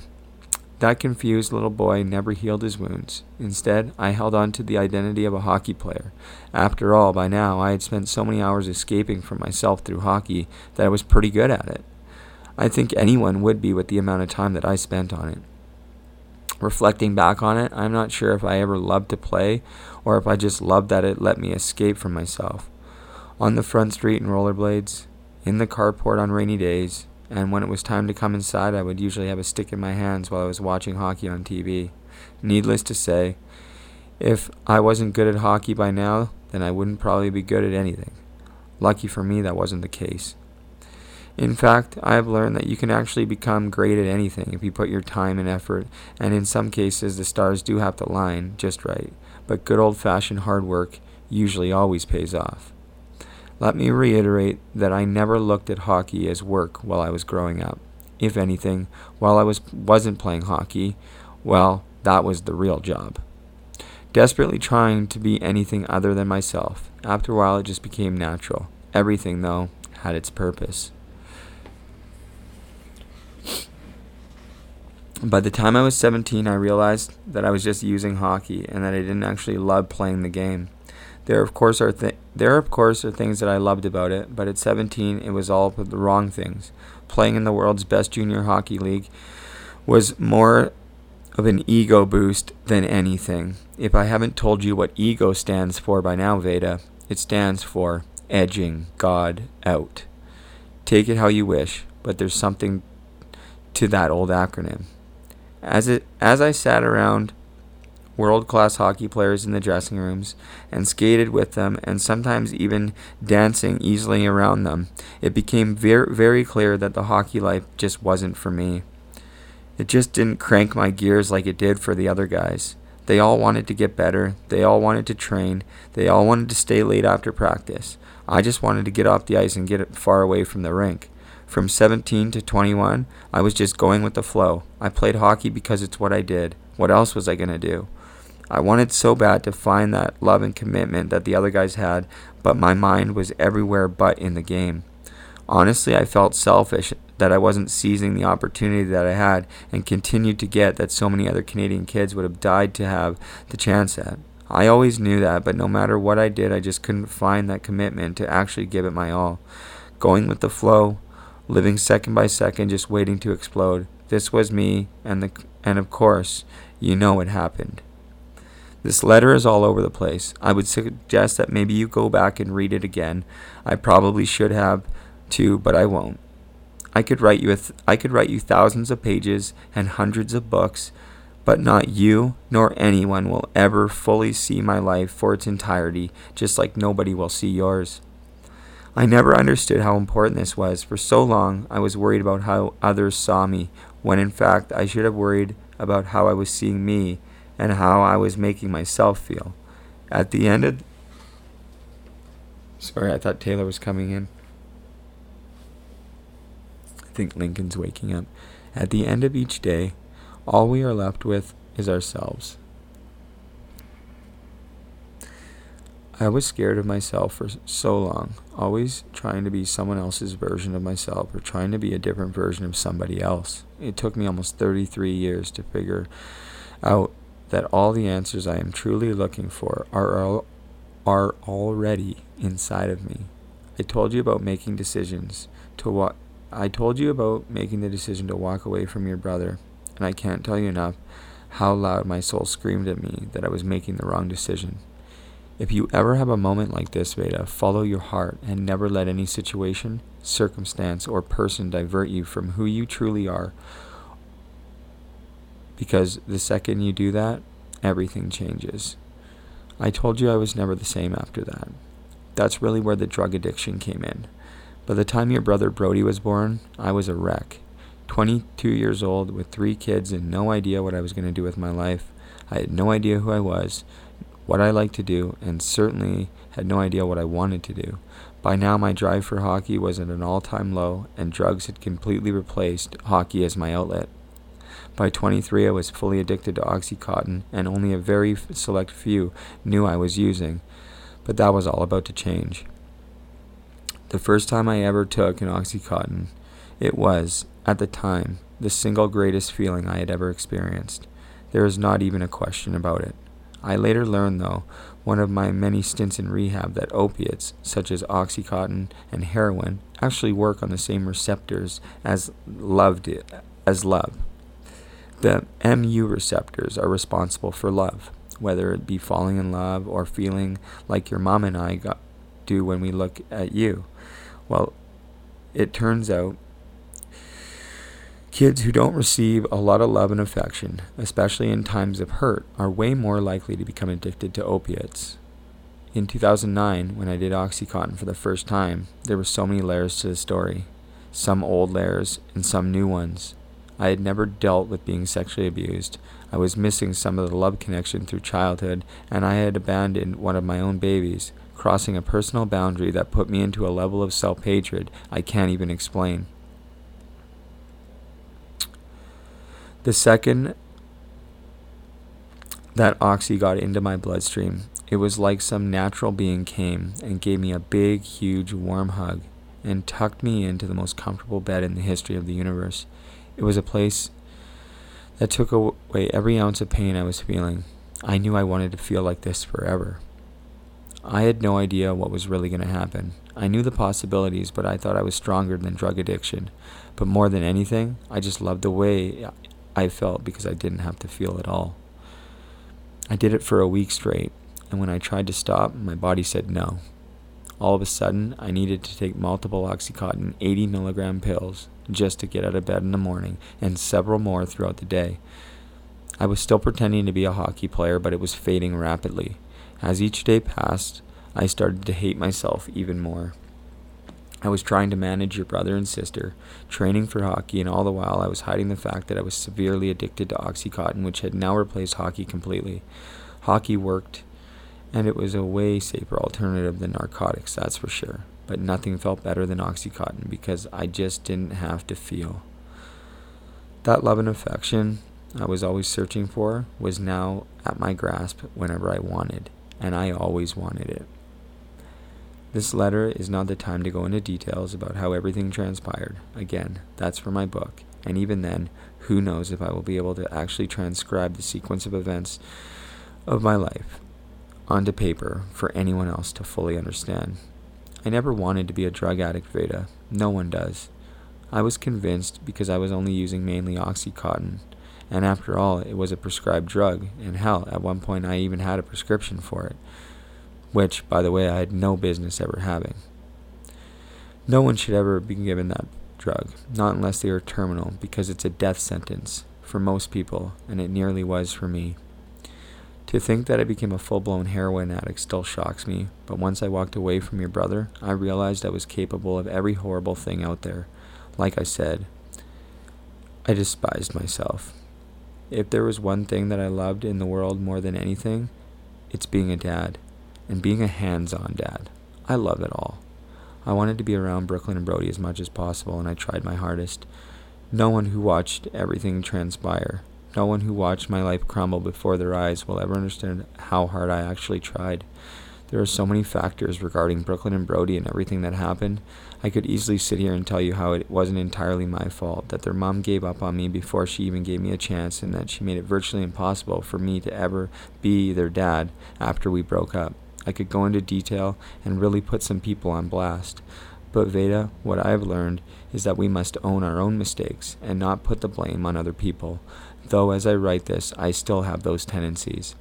That confused little boy never healed his wounds. Instead, I held on to the identity of a hockey player. After all, by now, I had spent so many hours escaping from myself through hockey that I was pretty good at it. I think anyone would be with the amount of time that I spent on it. Reflecting back on it, I'm not sure if I ever loved to play or if I just loved that it let me escape from myself. On the front street in rollerblades, in the carport on rainy days, and when it was time to come inside, I would usually have a stick in my hands while I was watching hockey on TV. Needless to say, if I wasn't good at hockey by now, then I wouldn't probably be good at anything. Lucky for me, that wasn't the case. In fact, I have learned that you can actually become great at anything if you put your time and effort, and in some cases, the stars do have to line just right, but good old fashioned hard work usually always pays off. Let me reiterate that I never looked at hockey as work while I was growing up. If anything, while I was wasn't playing hockey, well, that was the real job desperately trying to be anything other than myself. After a while, it just became natural. Everything, though, had its purpose. By the time I was 17, I realized that I was just using hockey and that I didn't actually love playing the game. There, of course, are th- there, of course, are things that I loved about it, but at 17, it was all the wrong things. Playing in the world's best junior hockey league was more of an ego boost than anything. If I haven't told you what ego stands for by now, Veda, it stands for edging God out. Take it how you wish, but there's something to that old acronym. As it as I sat around world-class hockey players in the dressing rooms and skated with them and sometimes even dancing easily around them, it became very very clear that the hockey life just wasn't for me. It just didn't crank my gears like it did for the other guys. They all wanted to get better. They all wanted to train. They all wanted to stay late after practice. I just wanted to get off the ice and get far away from the rink. From 17 to 21, I was just going with the flow. I played hockey because it's what I did. What else was I going to do? I wanted so bad to find that love and commitment that the other guys had, but my mind was everywhere but in the game. Honestly, I felt selfish that I wasn't seizing the opportunity that I had and continued to get that so many other Canadian kids would have died to have the chance at. I always knew that, but no matter what I did, I just couldn't find that commitment to actually give it my all. Going with the flow, living second by second, just waiting to explode. This was me, and the and of course, you know what happened. This letter is all over the place. I would suggest that maybe you go back and read it again. I probably should have too, but I won't. I could write you th- I could write you thousands of pages and hundreds of books, but not you nor anyone will ever fully see my life for its entirety, just like nobody will see yours. I never understood how important this was. For so long, I was worried about how others saw me, when in fact I should have worried about how I was seeing me and how I was making myself feel. At the end of Sorry, I thought Taylor was coming in. I think Lincoln's waking up. At the end of each day, all we are left with is ourselves. I was scared of myself for so long, always trying to be someone else's version of myself or trying to be a different version of somebody else. It took me almost 33 years to figure out that all the answers I am truly looking for are are already inside of me. I told you about making decisions to what I told you about making the decision to walk away from your brother, and I can't tell you enough how loud my soul screamed at me that I was making the wrong decision. If you ever have a moment like this, Veda, follow your heart and never let any situation, circumstance, or person divert you from who you truly are. Because the second you do that, everything changes. I told you I was never the same after that. That's really where the drug addiction came in. By the time your brother Brody was born, I was a wreck. 22 years old with three kids and no idea what I was going to do with my life. I had no idea who I was, what I liked to do, and certainly had no idea what I wanted to do. By now, my drive for hockey was at an all time low, and drugs had completely replaced hockey as my outlet. By 23, I was fully addicted to Oxycontin, and only a very select few knew I was using. But that was all about to change. The first time I ever took an Oxycontin, it was, at the time, the single greatest feeling I had ever experienced. There is not even a question about it. I later learned, though, one of my many stints in rehab, that opiates, such as Oxycontin and heroin, actually work on the same receptors as love did, as love. The MU receptors are responsible for love, whether it be falling in love or feeling like your mom and I got, do when we look at you. Well, it turns out Kids who don't receive a lot of love and affection, especially in times of hurt, are way more likely to become addicted to opiates. In 2009, when I did Oxycontin for the first time, there were so many layers to the story some old layers and some new ones. I had never dealt with being sexually abused. I was missing some of the love connection through childhood, and I had abandoned one of my own babies, crossing a personal boundary that put me into a level of self hatred I can't even explain. The second that oxy got into my bloodstream, it was like some natural being came and gave me a big, huge, warm hug and tucked me into the most comfortable bed in the history of the universe. It was a place that took away every ounce of pain I was feeling. I knew I wanted to feel like this forever. I had no idea what was really going to happen. I knew the possibilities, but I thought I was stronger than drug addiction. But more than anything, I just loved the way I felt because I didn't have to feel at all. I did it for a week straight, and when I tried to stop, my body said no. All of a sudden, I needed to take multiple Oxycontin 80 milligram pills just to get out of bed in the morning, and several more throughout the day. I was still pretending to be a hockey player, but it was fading rapidly. As each day passed, I started to hate myself even more. I was trying to manage your brother and sister, training for hockey, and all the while I was hiding the fact that I was severely addicted to Oxycontin, which had now replaced hockey completely. Hockey worked, and it was a way safer alternative than narcotics, that's for sure. But nothing felt better than Oxycontin because I just didn't have to feel. That love and affection I was always searching for was now at my grasp whenever I wanted, and I always wanted it. This letter is not the time to go into details about how everything transpired. Again, that's for my book, and even then, who knows if I will be able to actually transcribe the sequence of events of my life onto paper for anyone else to fully understand. I never wanted to be a drug addict, Veda. No one does. I was convinced because I was only using mainly Oxycontin, and after all, it was a prescribed drug, and hell, at one point I even had a prescription for it which, by the way, I had no business ever having. No one should ever be given that drug, not unless they are terminal, because it's a death sentence for most people, and it nearly was for me. To think that I became a full blown heroin addict still shocks me, but once I walked away from your brother, I realized I was capable of every horrible thing out there. Like I said, I despised myself. If there was one thing that I loved in the world more than anything, it's being a dad and being a hands on dad. I love it all. I wanted to be around Brooklyn and Brody as much as possible, and I tried my hardest. No one who watched everything transpire, no one who watched my life crumble before their eyes will ever understand how hard I actually tried. There are so many factors regarding Brooklyn and Brody and everything that happened. I could easily sit here and tell you how it wasn't entirely my fault, that their mom gave up on me before she even gave me a chance, and that she made it virtually impossible for me to ever be their dad after we broke up. I could go into detail and really put some people on blast. But Veda, what I've learned is that we must own our own mistakes and not put the blame on other people, though as I write this, I still have those tendencies.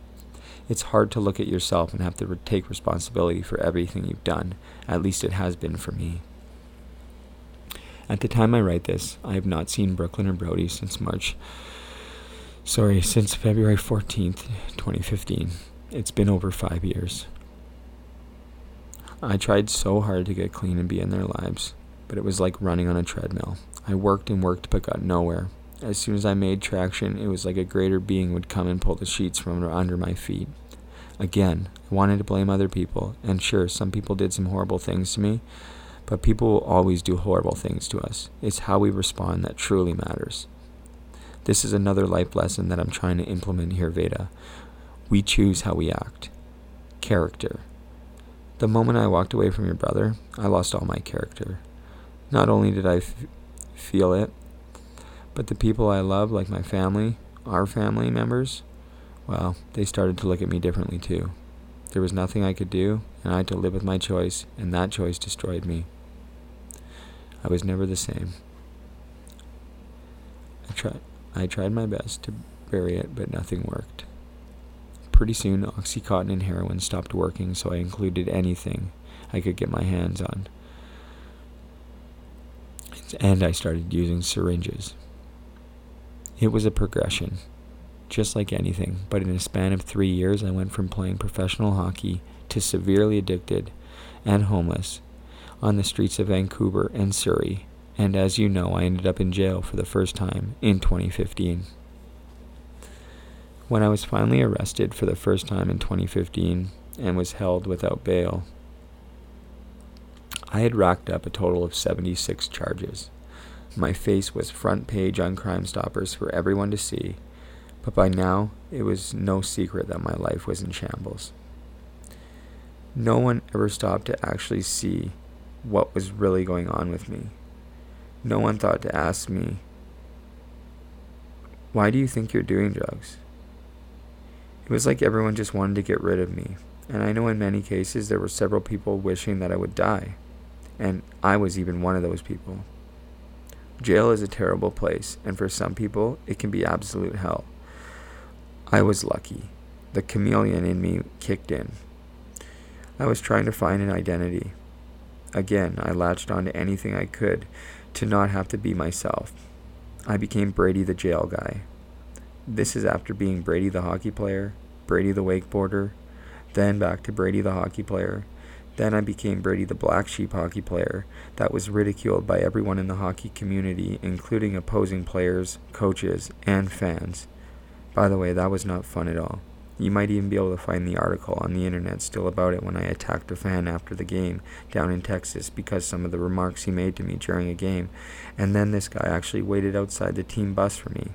It's hard to look at yourself and have to take responsibility for everything you've done. At least it has been for me. At the time I write this, I have not seen Brooklyn or Brody since March. Sorry, since February 14th, 2015. It's been over five years. I tried so hard to get clean and be in their lives, but it was like running on a treadmill. I worked and worked but got nowhere. As soon as I made traction, it was like a greater being would come and pull the sheets from under my feet. Again, I wanted to blame other people, and sure, some people did some horrible things to me, but people will always do horrible things to us. It's how we respond that truly matters. This is another life lesson that I'm trying to implement here, Veda. We choose how we act. Character. The moment I walked away from your brother, I lost all my character. Not only did I f- feel it, but the people I love, like my family, our family members, well, they started to look at me differently too. There was nothing I could do, and I had to live with my choice, and that choice destroyed me. I was never the same. I tried, I tried my best to bury it, but nothing worked. Pretty soon, Oxycontin and heroin stopped working, so I included anything I could get my hands on. And I started using syringes. It was a progression, just like anything, but in a span of three years, I went from playing professional hockey to severely addicted and homeless on the streets of Vancouver and Surrey, and as you know, I ended up in jail for the first time in 2015. When I was finally arrested for the first time in 2015 and was held without bail, I had racked up a total of 76 charges. My face was front page on Crime Stoppers for everyone to see, but by now it was no secret that my life was in shambles. No one ever stopped to actually see what was really going on with me. No one thought to ask me, Why do you think you're doing drugs? It was like everyone just wanted to get rid of me, and I know in many cases there were several people wishing that I would die, and I was even one of those people. Jail is a terrible place, and for some people, it can be absolute hell. I was lucky. The chameleon in me kicked in. I was trying to find an identity. Again, I latched onto anything I could to not have to be myself. I became Brady the jail guy. This is after being Brady the hockey player, Brady the wakeboarder, then back to Brady the hockey player, then I became Brady the black sheep hockey player that was ridiculed by everyone in the hockey community, including opposing players, coaches, and fans. By the way, that was not fun at all. You might even be able to find the article on the internet still about it when I attacked a fan after the game down in Texas because some of the remarks he made to me during a game, and then this guy actually waited outside the team bus for me.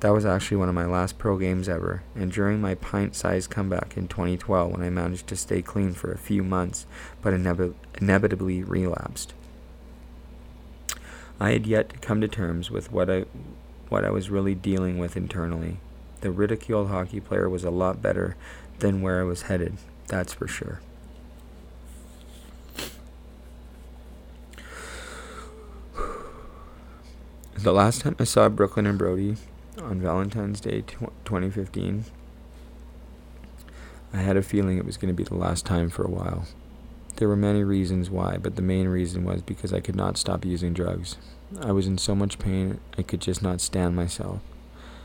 That was actually one of my last pro games ever, and during my pint sized comeback in 2012 when I managed to stay clean for a few months but inev- inevitably relapsed. I had yet to come to terms with what I, what I was really dealing with internally. The ridiculed hockey player was a lot better than where I was headed, that's for sure. The last time I saw Brooklyn and Brody, on Valentine's Day 2015, I had a feeling it was going to be the last time for a while. There were many reasons why, but the main reason was because I could not stop using drugs. I was in so much pain, I could just not stand myself.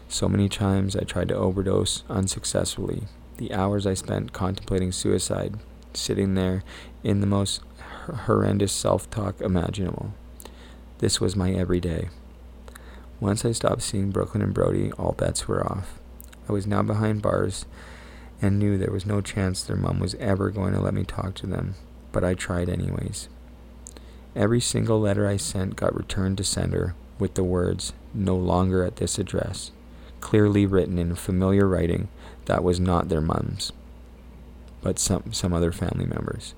So many times I tried to overdose unsuccessfully. The hours I spent contemplating suicide, sitting there in the most horrendous self talk imaginable. This was my everyday. Once I stopped seeing Brooklyn and Brody, all bets were off. I was now behind bars and knew there was no chance their mom was ever going to let me talk to them, but I tried anyways. Every single letter I sent got returned to sender with the words, no longer at this address, clearly written in familiar writing that was not their mom's, but some, some other family members.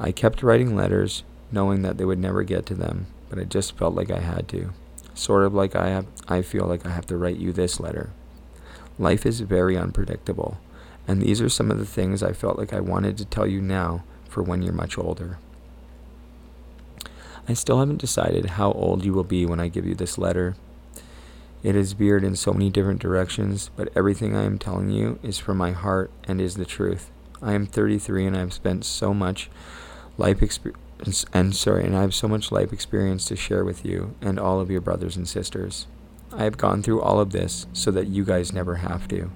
I kept writing letters, knowing that they would never get to them, but I just felt like I had to sort of like I have I feel like I have to write you this letter. Life is very unpredictable, and these are some of the things I felt like I wanted to tell you now for when you're much older. I still haven't decided how old you will be when I give you this letter. It is veered in so many different directions, but everything I am telling you is from my heart and is the truth. I am 33 and I have spent so much life experience and, and sorry, and I have so much life experience to share with you and all of your brothers and sisters. I have gone through all of this so that you guys never have to.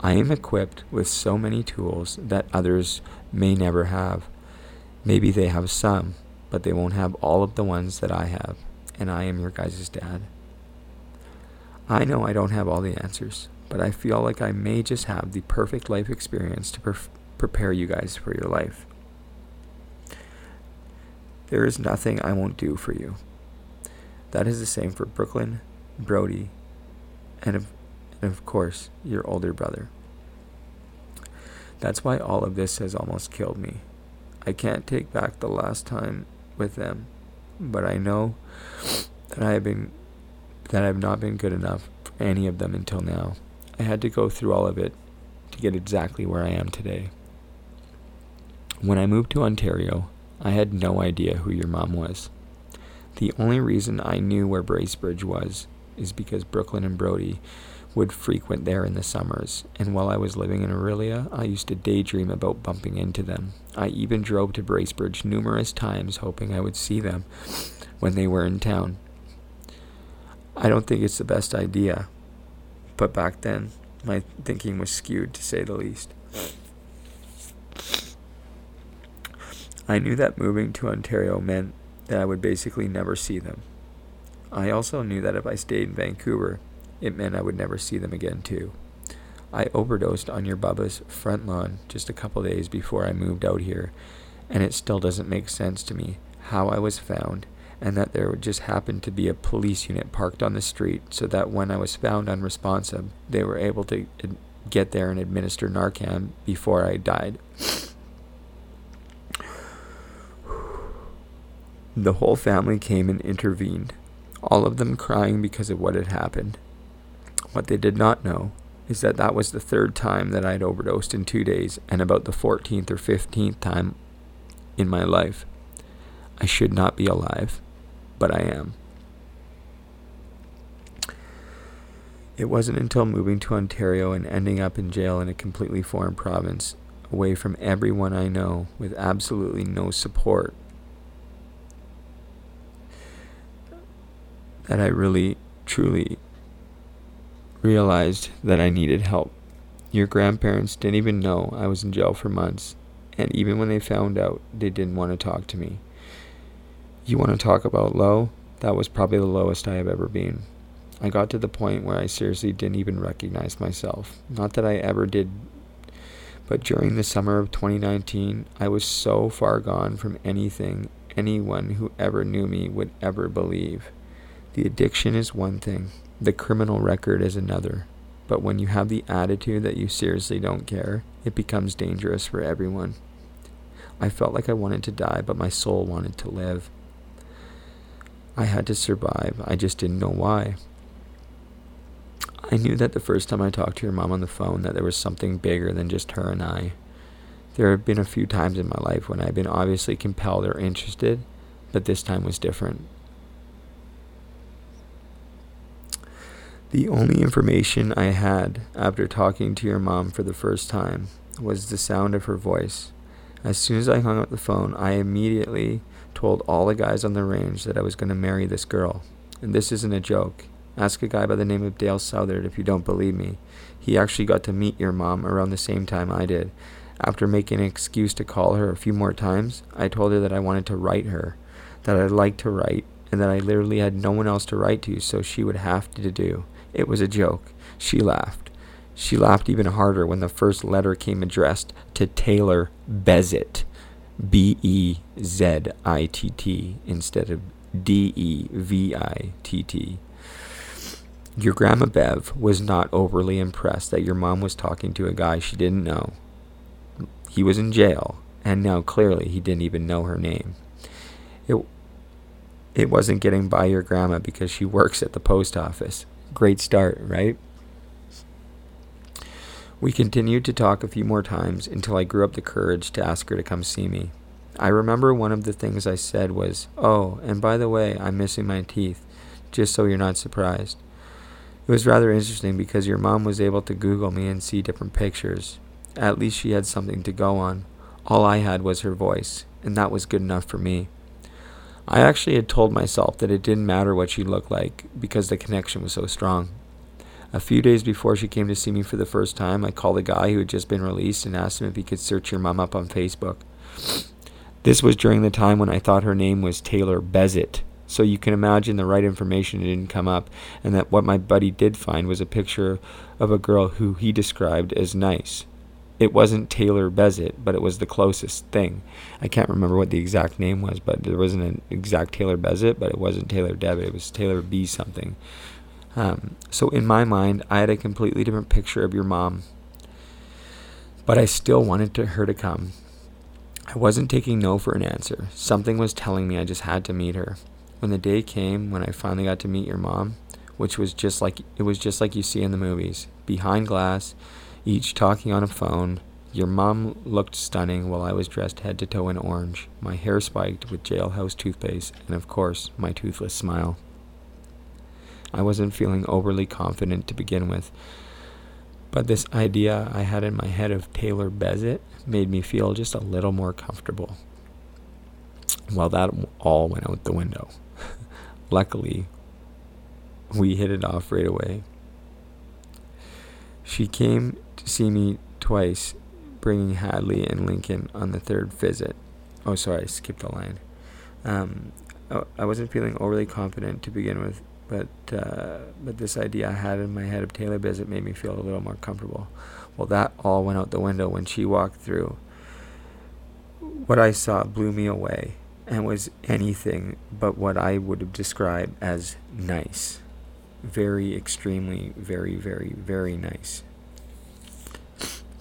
I am equipped with so many tools that others may never have. Maybe they have some, but they won't have all of the ones that I have, and I am your guys' dad. I know I don't have all the answers, but I feel like I may just have the perfect life experience to pre- prepare you guys for your life. There is nothing I won't do for you. That is the same for Brooklyn, Brody, and of, and of course, your older brother. That's why all of this has almost killed me. I can't take back the last time with them, but I know that I have been that I have not been good enough for any of them until now. I had to go through all of it to get exactly where I am today. When I moved to Ontario, I had no idea who your mom was. The only reason I knew where Bracebridge was is because Brooklyn and Brody would frequent there in the summers, and while I was living in Orillia, I used to daydream about bumping into them. I even drove to Bracebridge numerous times hoping I would see them when they were in town. I don't think it's the best idea, but back then, my thinking was skewed to say the least. I knew that moving to Ontario meant that I would basically never see them. I also knew that if I stayed in Vancouver, it meant I would never see them again, too. I overdosed on your Bubba's front lawn just a couple days before I moved out here, and it still doesn't make sense to me how I was found and that there just happened to be a police unit parked on the street so that when I was found unresponsive, they were able to uh, get there and administer Narcan before I died. The whole family came and intervened, all of them crying because of what had happened. What they did not know is that that was the third time that I had overdosed in two days and about the 14th or 15th time in my life. I should not be alive, but I am. It wasn't until moving to Ontario and ending up in jail in a completely foreign province, away from everyone I know, with absolutely no support, that I really, truly realized that I needed help. Your grandparents didn't even know I was in jail for months, and even when they found out, they didn't want to talk to me. You want to talk about low? That was probably the lowest I have ever been. I got to the point where I seriously didn't even recognize myself. Not that I ever did, but during the summer of 2019, I was so far gone from anything anyone who ever knew me would ever believe. The addiction is one thing, the criminal record is another. But when you have the attitude that you seriously don't care, it becomes dangerous for everyone. I felt like I wanted to die, but my soul wanted to live. I had to survive. I just didn't know why. I knew that the first time I talked to your mom on the phone that there was something bigger than just her and I. There have been a few times in my life when I've been obviously compelled or interested, but this time was different. The only information I had after talking to your mom for the first time was the sound of her voice. As soon as I hung up the phone, I immediately told all the guys on the range that I was going to marry this girl. And this isn't a joke. Ask a guy by the name of Dale Southard if you don't believe me. He actually got to meet your mom around the same time I did. After making an excuse to call her a few more times, I told her that I wanted to write her, that I liked to write, and that I literally had no one else to write to, so she would have to do. It was a joke. She laughed. She laughed even harder when the first letter came addressed to Taylor Bezitt. B E Z I T T instead of D E V I T T. Your grandma Bev was not overly impressed that your mom was talking to a guy she didn't know. He was in jail, and now clearly he didn't even know her name. It, it wasn't getting by your grandma because she works at the post office. Great start, right? We continued to talk a few more times until I grew up the courage to ask her to come see me. I remember one of the things I said was, Oh, and by the way, I'm missing my teeth, just so you're not surprised. It was rather interesting because your mom was able to Google me and see different pictures. At least she had something to go on. All I had was her voice, and that was good enough for me. I actually had told myself that it didn't matter what she looked like because the connection was so strong. A few days before she came to see me for the first time, I called a guy who had just been released and asked him if he could search your mom up on Facebook. This was during the time when I thought her name was Taylor Bezitt, so you can imagine the right information didn't come up, and that what my buddy did find was a picture of a girl who he described as nice. It wasn't Taylor Bezitt, but it was the closest thing. I can't remember what the exact name was, but there wasn't an exact Taylor Bezitt, but it wasn't Taylor Devitt. It was Taylor B something. Um, so in my mind, I had a completely different picture of your mom, but I still wanted to, her to come. I wasn't taking no for an answer. Something was telling me I just had to meet her. When the day came when I finally got to meet your mom, which was just like it was just like you see in the movies, behind glass, each talking on a phone. Your mom looked stunning while I was dressed head to toe in orange, my hair spiked with jailhouse toothpaste, and of course, my toothless smile. I wasn't feeling overly confident to begin with. But this idea I had in my head of Taylor Bezitt made me feel just a little more comfortable. Well, that all went out the window. Luckily, we hit it off right away. She came to see me twice, bringing Hadley and Lincoln on the third visit. Oh, sorry, I skipped a line. Um, I wasn't feeling overly confident to begin with, but uh, but this idea I had in my head of Taylor Bizzett made me feel a little more comfortable. Well, that all went out the window when she walked through. What I saw blew me away and was anything but what I would have described as nice. Very, extremely, very, very, very nice.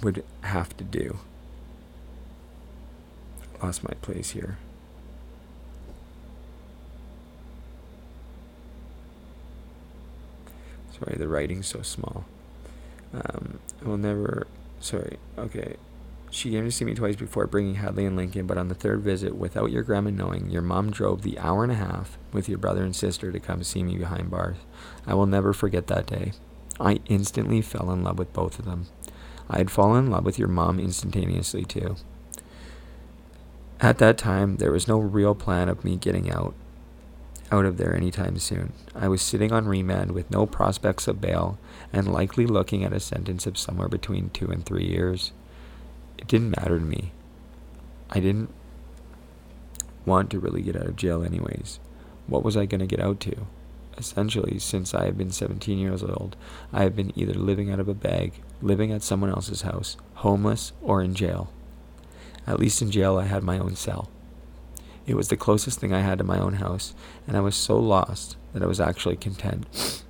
Would have to do. Lost my place here. Sorry, the writing's so small. Um, I will never. Sorry. Okay. She came to see me twice before bringing Hadley and Lincoln, but on the third visit, without your grandma knowing, your mom drove the hour and a half with your brother and sister to come see me behind bars. I will never forget that day. I instantly fell in love with both of them. I had fallen in love with your mom instantaneously, too. At that time, there was no real plan of me getting out, out of there anytime soon. I was sitting on remand with no prospects of bail and likely looking at a sentence of somewhere between two and three years. It didn't matter to me. I didn't want to really get out of jail, anyways. What was I going to get out to? Essentially, since I have been 17 years old, I have been either living out of a bag, living at someone else's house, homeless, or in jail. At least in jail, I had my own cell. It was the closest thing I had to my own house, and I was so lost that I was actually content.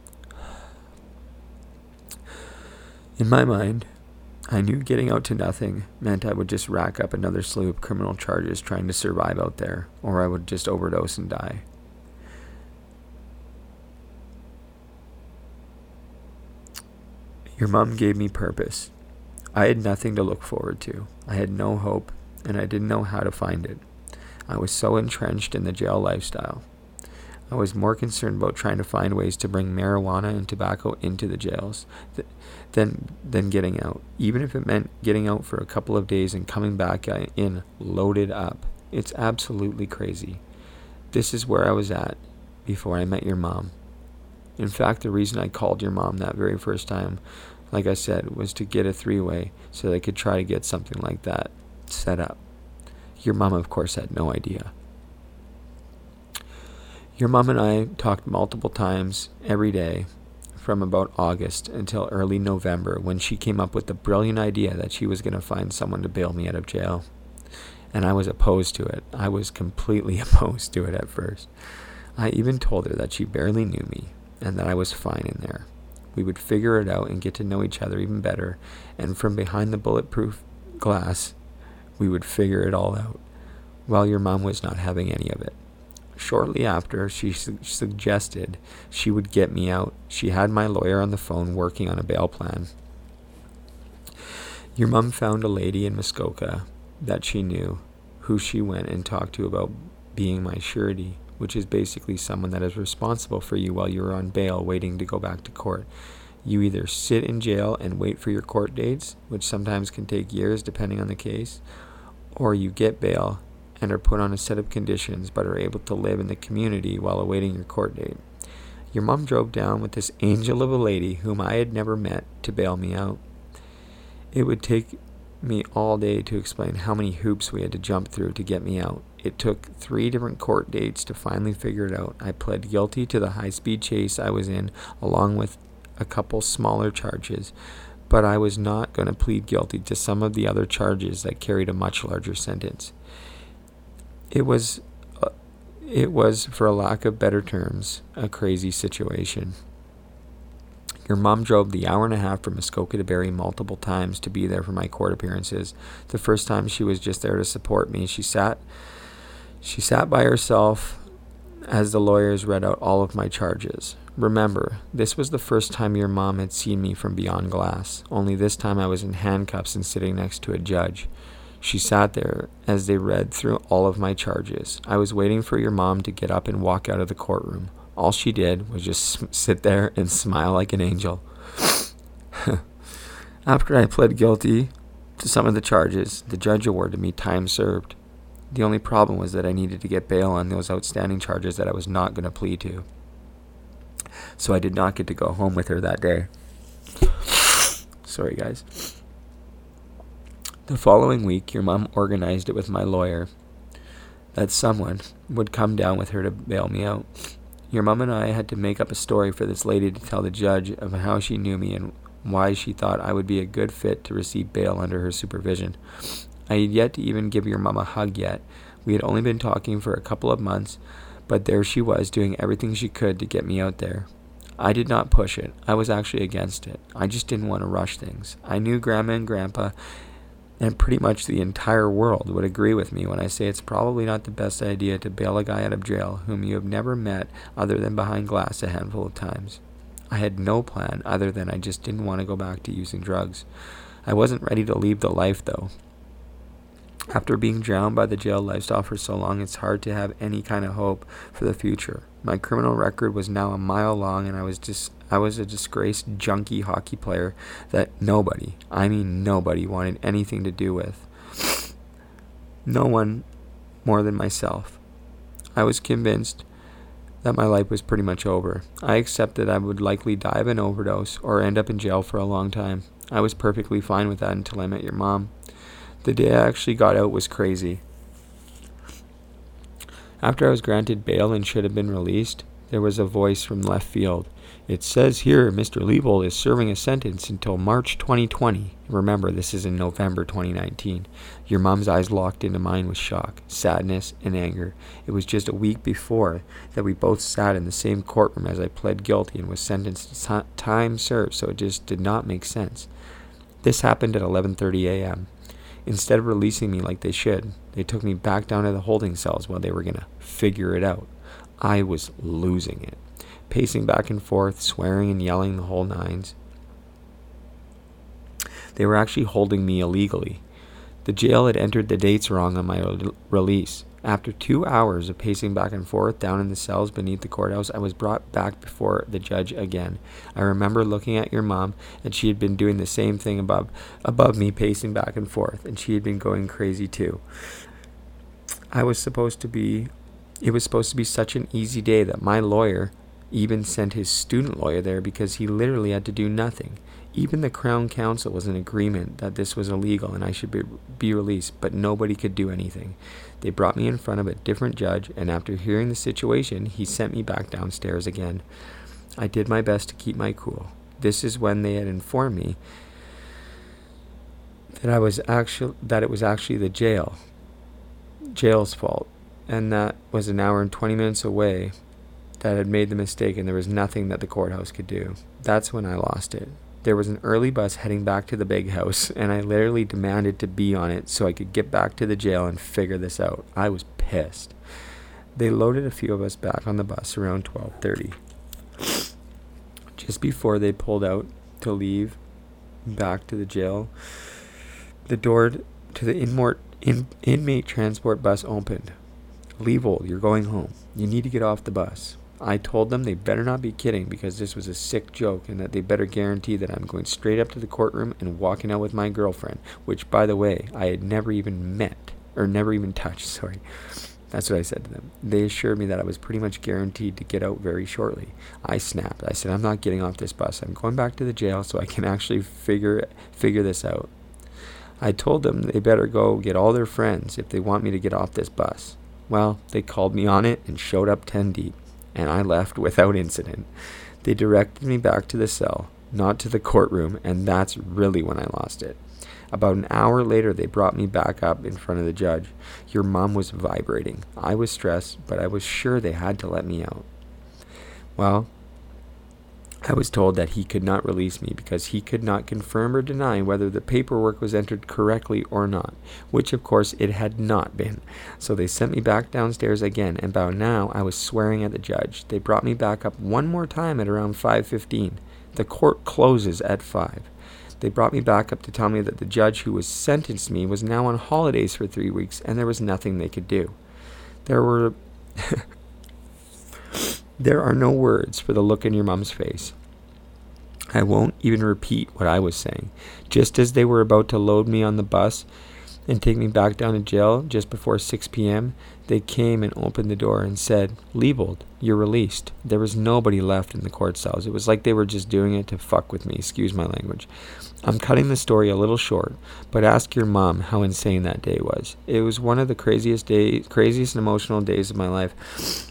In my mind, I knew getting out to nothing meant I would just rack up another slew of criminal charges trying to survive out there, or I would just overdose and die. Your mom gave me purpose. I had nothing to look forward to. I had no hope, and I didn't know how to find it. I was so entrenched in the jail lifestyle. I was more concerned about trying to find ways to bring marijuana and tobacco into the jails th- than than getting out. Even if it meant getting out for a couple of days and coming back uh, in loaded up. It's absolutely crazy. This is where I was at before I met your mom. In fact, the reason I called your mom that very first time, like I said, was to get a three way so they could try to get something like that set up. Your mom, of course, had no idea. Your mom and I talked multiple times every day from about August until early November when she came up with the brilliant idea that she was going to find someone to bail me out of jail. And I was opposed to it. I was completely opposed to it at first. I even told her that she barely knew me and that I was fine in there. We would figure it out and get to know each other even better, and from behind the bulletproof glass, we would figure it all out, while your mom was not having any of it. Shortly after, she su- suggested she would get me out. She had my lawyer on the phone working on a bail plan. Your mom found a lady in Muskoka that she knew, who she went and talked to about being my surety, which is basically someone that is responsible for you while you're on bail waiting to go back to court. You either sit in jail and wait for your court dates, which sometimes can take years depending on the case, or you get bail and are put on a set of conditions but are able to live in the community while awaiting your court date. Your mom drove down with this angel of a lady whom I had never met to bail me out. It would take me all day to explain how many hoops we had to jump through to get me out. It took three different court dates to finally figure it out. I pled guilty to the high speed chase I was in, along with a couple smaller charges, but I was not going to plead guilty to some of the other charges that carried a much larger sentence. It was, uh, it was, for a lack of better terms, a crazy situation. Your mom drove the hour and a half from Muskoka to Barrie multiple times to be there for my court appearances. The first time she was just there to support me. She sat she sat by herself as the lawyers read out all of my charges. Remember, this was the first time your mom had seen me from beyond glass, only this time I was in handcuffs and sitting next to a judge. She sat there as they read through all of my charges. I was waiting for your mom to get up and walk out of the courtroom. All she did was just sit there and smile like an angel. After I pled guilty to some of the charges, the judge awarded me time served. The only problem was that I needed to get bail on those outstanding charges that I was not going to plead to. so I did not get to go home with her that day. Sorry, guys. The following week, your mom organized it with my lawyer that someone would come down with her to bail me out. Your mom and I had to make up a story for this lady to tell the judge of how she knew me and why she thought I would be a good fit to receive bail under her supervision. I had yet to even give your mom a hug yet. We had only been talking for a couple of months, but there she was doing everything she could to get me out there. I did not push it. I was actually against it. I just didn't want to rush things. I knew Grandma and Grandpa and pretty much the entire world would agree with me when I say it's probably not the best idea to bail a guy out of jail whom you have never met other than behind glass a handful of times. I had no plan other than I just didn't want to go back to using drugs. I wasn't ready to leave the life, though. After being drowned by the jail lifestyle for so long, it's hard to have any kind of hope for the future. My criminal record was now a mile long, and I was just I was a disgraced junkie hockey player that nobody, I mean nobody, wanted anything to do with. No one more than myself. I was convinced that my life was pretty much over. I accepted I would likely die of an overdose or end up in jail for a long time. I was perfectly fine with that until I met your mom. The day I actually got out was crazy. After I was granted bail and should have been released, there was a voice from left field. It says here Mr. Leavold is serving a sentence until March 2020. Remember, this is in November 2019. Your mom's eyes locked into mine with shock, sadness, and anger. It was just a week before that we both sat in the same courtroom as I pled guilty and was sentenced to time served, so it just did not make sense. This happened at 11:30 a.m. Instead of releasing me like they should, they took me back down to the holding cells while they were going to figure it out. I was losing it, pacing back and forth, swearing and yelling the whole nines. They were actually holding me illegally. The jail had entered the dates wrong on my release. After two hours of pacing back and forth down in the cells beneath the courthouse, I was brought back before the judge again. I remember looking at your mom, and she had been doing the same thing above, above me, pacing back and forth, and she had been going crazy too. I was supposed to be, it was supposed to be such an easy day that my lawyer even sent his student lawyer there because he literally had to do nothing. Even the Crown Counsel was in agreement that this was illegal and I should be, be released, but nobody could do anything. They brought me in front of a different judge, and after hearing the situation, he sent me back downstairs again. I did my best to keep my cool. This is when they had informed me that I was actually that it was actually the jail jail's fault, and that was an hour and 20 minutes away that had made the mistake, and there was nothing that the courthouse could do. That's when I lost it. There was an early bus heading back to the big house, and I literally demanded to be on it so I could get back to the jail and figure this out. I was pissed. They loaded a few of us back on the bus around 12:30. Just before they pulled out to leave back to the jail, the door to the inmate, in, inmate transport bus opened. Leavold, you're going home. You need to get off the bus. I told them they better not be kidding because this was a sick joke and that they better guarantee that I'm going straight up to the courtroom and walking out with my girlfriend, which, by the way, I had never even met or never even touched. Sorry. That's what I said to them. They assured me that I was pretty much guaranteed to get out very shortly. I snapped. I said, "I'm not getting off this bus. I'm going back to the jail so I can actually figure figure this out." I told them they better go get all their friends if they want me to get off this bus. Well, they called me on it and showed up 10 deep and I left without incident. They directed me back to the cell, not to the courtroom, and that's really when I lost it. About an hour later, they brought me back up in front of the judge. Your mom was vibrating. I was stressed, but I was sure they had to let me out. Well, I was told that he could not release me because he could not confirm or deny whether the paperwork was entered correctly or not, which of course it had not been. So they sent me back downstairs again, and by now I was swearing at the judge. They brought me back up one more time at around 5:15. The court closes at 5. They brought me back up to tell me that the judge who was sentenced me was now on holidays for 3 weeks and there was nothing they could do. There were There are no words for the look in your mom's face. I won't even repeat what I was saying. Just as they were about to load me on the bus and take me back down to jail just before 6 p.m., they came and opened the door and said, Leavold, you're released. There was nobody left in the court cells. It was like they were just doing it to fuck with me, excuse my language. I'm cutting the story a little short, but ask your mom how insane that day was. It was one of the craziest days, craziest and emotional days of my life.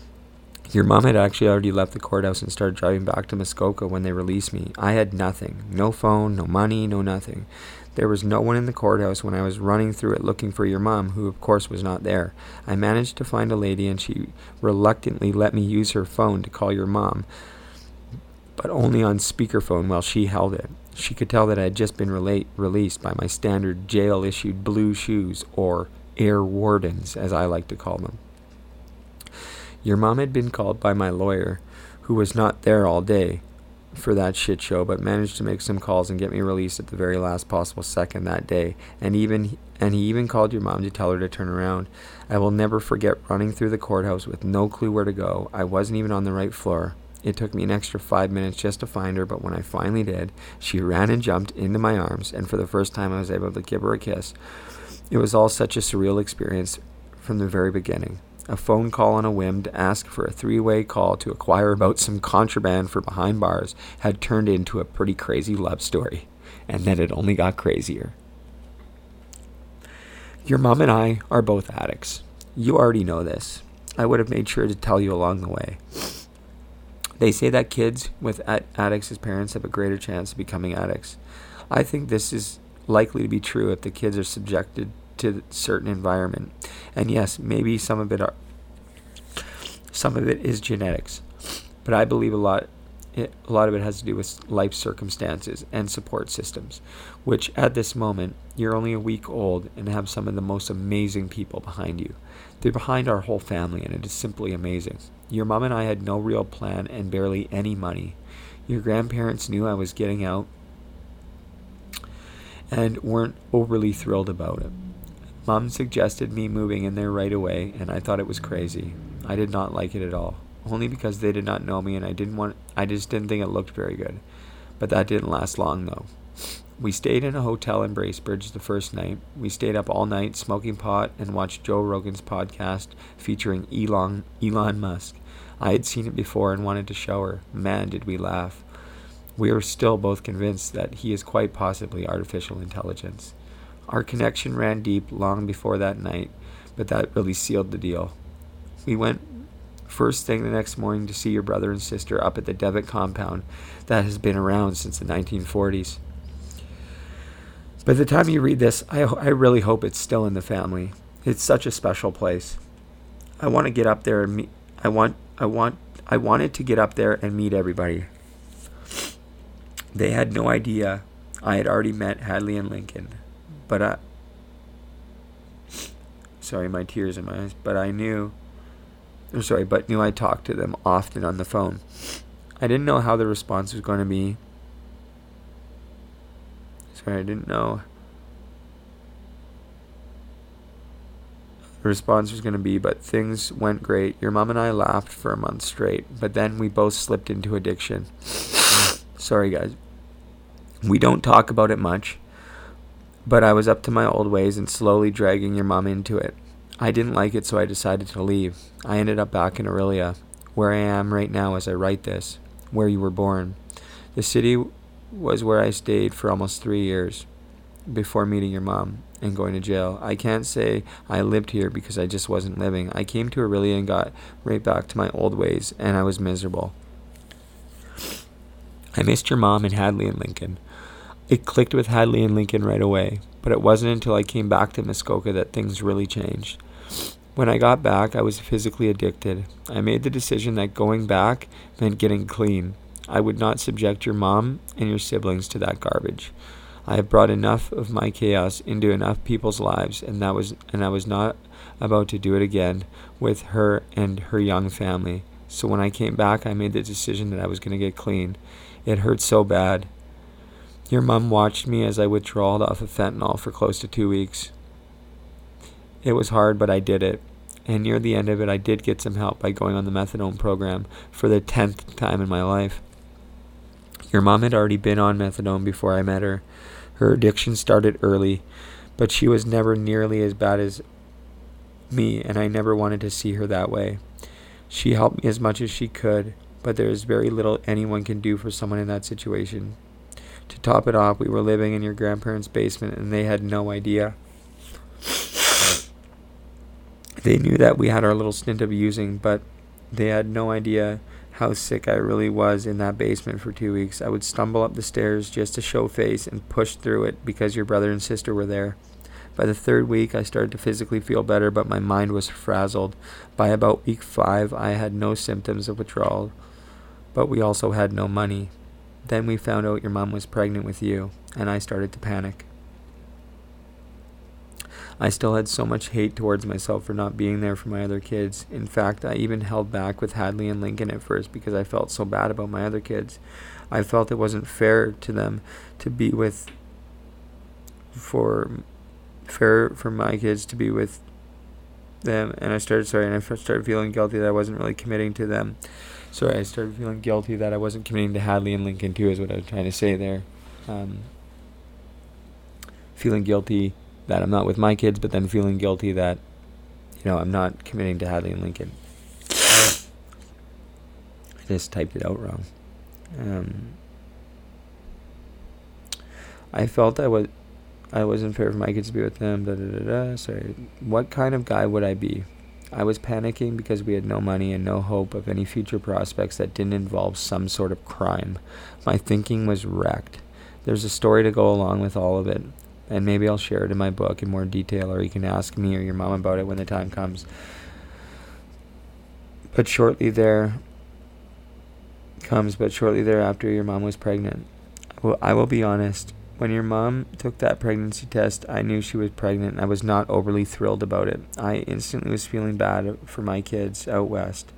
Your mom had actually already left the courthouse and started driving back to Muskoka when they released me. I had nothing no phone, no money, no nothing. There was no one in the courthouse when I was running through it looking for your mom, who of course was not there. I managed to find a lady and she reluctantly let me use her phone to call your mom, but only on speakerphone while she held it. She could tell that I had just been relate, released by my standard jail issued blue shoes, or air wardens, as I like to call them. Your mom had been called by my lawyer, who was not there all day, for that shit show, but managed to make some calls and get me released at the very last possible second that day. And even and he even called your mom to tell her to turn around. I will never forget running through the courthouse with no clue where to go. I wasn't even on the right floor. It took me an extra five minutes just to find her, but when I finally did, she ran and jumped into my arms, and for the first time I was able to give her a kiss. It was all such a surreal experience from the very beginning a phone call on a whim to ask for a three way call to acquire about some contraband for behind bars had turned into a pretty crazy love story, and then it only got crazier. Your mom and I are both addicts. You already know this. I would have made sure to tell you along the way. They say that kids with addicts as parents have a greater chance of becoming addicts. I think this is likely to be true if the kids are subjected to a certain environment. And yes, maybe some of it are some of it is genetics, but I believe a lot it, a lot of it has to do with life circumstances and support systems, which at this moment you're only a week old and have some of the most amazing people behind you. They're behind our whole family, and it is simply amazing. Your mom and I had no real plan and barely any money. Your grandparents knew I was getting out and weren't overly thrilled about it. Mom suggested me moving in there right away, and I thought it was crazy. I did not like it at all, only because they did not know me and I didn't want I just didn't think it looked very good. But that didn't last long though. We stayed in a hotel in Bracebridge the first night. We stayed up all night smoking pot and watched Joe Rogan's podcast featuring Elon Elon Musk. I had seen it before and wanted to show her. Man, did we laugh. We are still both convinced that he is quite possibly artificial intelligence. Our connection ran deep long before that night, but that really sealed the deal. We went first thing the next morning to see your brother and sister up at the Devitt compound that has been around since the 1940s. By the time you read this, I, I really hope it's still in the family. It's such a special place. I want to get up there and meet. I want. I want. I wanted to get up there and meet everybody. They had no idea I had already met Hadley and Lincoln but I. Sorry, my tears in my eyes. But I knew. I'm sorry, but knew I talked to them often on the phone. I didn't know how the response was going to be. Sorry, I didn't know. The response was going to be, but things went great. Your mom and I laughed for a month straight, but then we both slipped into addiction. Sorry, guys. We don't talk about it much. But I was up to my old ways and slowly dragging your mom into it. I didn't like it, so I decided to leave. I ended up back in Orillia, where I am right now as I write this, where you were born. The city was where I stayed for almost three years before meeting your mom and going to jail. I can't say I lived here because I just wasn't living. I came to Orillia and got right back to my old ways, and I was miserable. I missed your mom and Hadley and Lincoln. It clicked with Hadley and Lincoln right away, but it wasn't until I came back to Muskoka that things really changed. When I got back, I was physically addicted. I made the decision that going back meant getting clean. I would not subject your mom and your siblings to that garbage. I have brought enough of my chaos into enough people's lives, and that was and I was not about to do it again with her and her young family. So when I came back, I made the decision that I was going to get clean. It hurt so bad. Your mom watched me as I withdrawed off of fentanyl for close to two weeks. It was hard, but I did it. And near the end of it, I did get some help by going on the methadone program for the tenth time in my life. Your mom had already been on methadone before I met her. Her addiction started early, But she was never nearly as bad as me, and I never wanted to see her that way. She helped me as much as she could, but there is very little anyone can do for someone in that situation. To top it off, we were living in your grandparents' basement, and they had no idea. They knew that we had our little stint of using, but they had no idea how sick I really was in that basement for two weeks. I would stumble up the stairs just to show face and push through it because your brother and sister were there. By the third week, I started to physically feel better, but my mind was frazzled. By about week five, I had no symptoms of withdrawal, but we also had no money. Then we found out your mom was pregnant with you, and I started to panic. I still had so much hate towards myself for not being there for my other kids. In fact, I even held back with Hadley and Lincoln at first because I felt so bad about my other kids. I felt it wasn't fair to them to be with for fair for my kids to be with them and I started sorry and I started feeling guilty that I wasn't really committing to them. Sorry, I started feeling guilty that I wasn't committing to Hadley and Lincoln too is what I was trying to say there. Um, feeling guilty that I'm not with my kids, but then feeling guilty that, you know, I'm not committing to Hadley and Lincoln. I just typed it out wrong. Um, I felt I was, I wasn't fair for my kids to be with them. Da, da, da, da. Sorry. What kind of guy would I be? I was panicking because we had no money and no hope of any future prospects that didn't involve some sort of crime. My thinking was wrecked. There's a story to go along with all of it and maybe I'll share it in my book in more detail, or you can ask me or your mom about it when the time comes. But shortly there comes, but shortly thereafter, your mom was pregnant. Well, I will be honest. When your mom took that pregnancy test, I knew she was pregnant, and I was not overly thrilled about it. I instantly was feeling bad for my kids out west.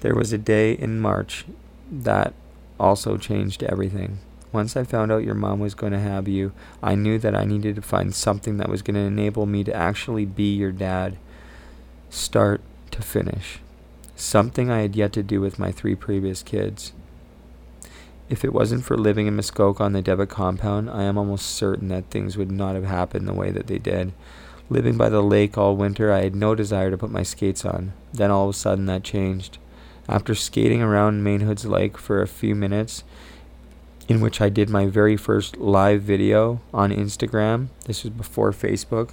There was a day in March that also changed everything. Once I found out your mom was going to have you, I knew that I needed to find something that was going to enable me to actually be your dad, start to finish. Something I had yet to do with my three previous kids. If it wasn't for living in Muskoka on the Devitt compound, I am almost certain that things would not have happened the way that they did. Living by the lake all winter, I had no desire to put my skates on. Then all of a sudden that changed. After skating around Mainhoods Lake for a few minutes, in which I did my very first live video on Instagram. This was before Facebook.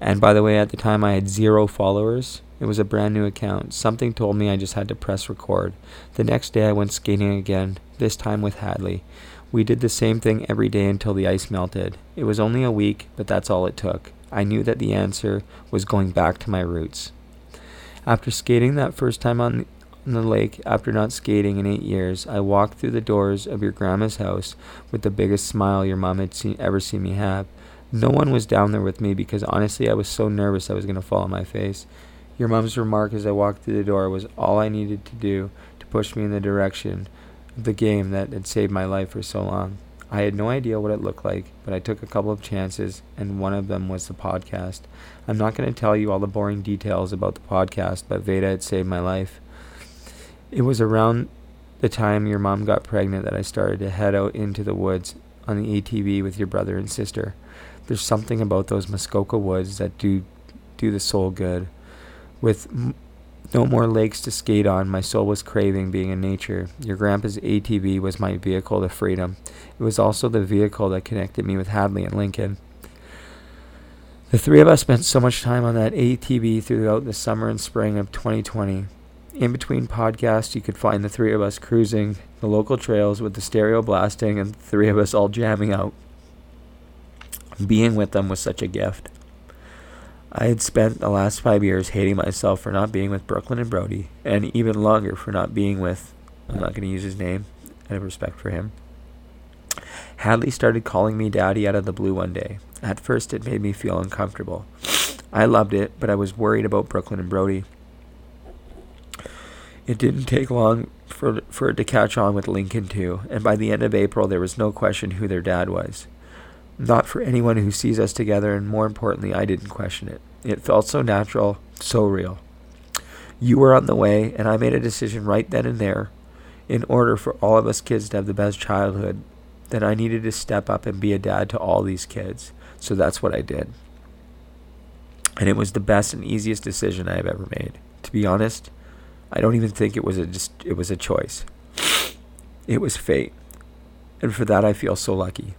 And by the way, at the time I had zero followers. It was a brand new account. Something told me I just had to press record. The next day I went skating again, this time with Hadley. We did the same thing every day until the ice melted. It was only a week, but that's all it took. I knew that the answer was going back to my roots. After skating that first time on in the lake after not skating in eight years, I walked through the doors of your grandma's house with the biggest smile your mom had seen, ever seen me have. No one was down there with me because honestly I was so nervous I was going to fall on my face. Your mom's remark as I walked through the door was all I needed to do to push me in the direction of the game that had saved my life for so long. I had no idea what it looked like, but I took a couple of chances, and one of them was the podcast. I'm not going to tell you all the boring details about the podcast, but Veda had saved my life. It was around the time your mom got pregnant that I started to head out into the woods on the ATV with your brother and sister. There's something about those Muskoka woods that do do the soul good. With m- no more lakes to skate on, my soul was craving being in nature. Your grandpa's ATV was my vehicle to freedom. It was also the vehicle that connected me with Hadley and Lincoln. The three of us spent so much time on that ATV throughout the summer and spring of 2020. In between podcasts, you could find the three of us cruising the local trails with the stereo blasting and the three of us all jamming out. Being with them was such a gift. I had spent the last five years hating myself for not being with Brooklyn and Brody, and even longer for not being with, I'm not going to use his name, out of respect for him. Hadley started calling me daddy out of the blue one day. At first, it made me feel uncomfortable. I loved it, but I was worried about Brooklyn and Brody. It didn't take long for, for it to catch on with Lincoln, too, and by the end of April, there was no question who their dad was. Not for anyone who sees us together, and more importantly, I didn't question it. It felt so natural, so real. You were on the way, and I made a decision right then and there. In order for all of us kids to have the best childhood, that I needed to step up and be a dad to all these kids. So that's what I did. And it was the best and easiest decision I have ever made. To be honest, I don't even think it was a just it was a choice. It was fate. And for that I feel so lucky.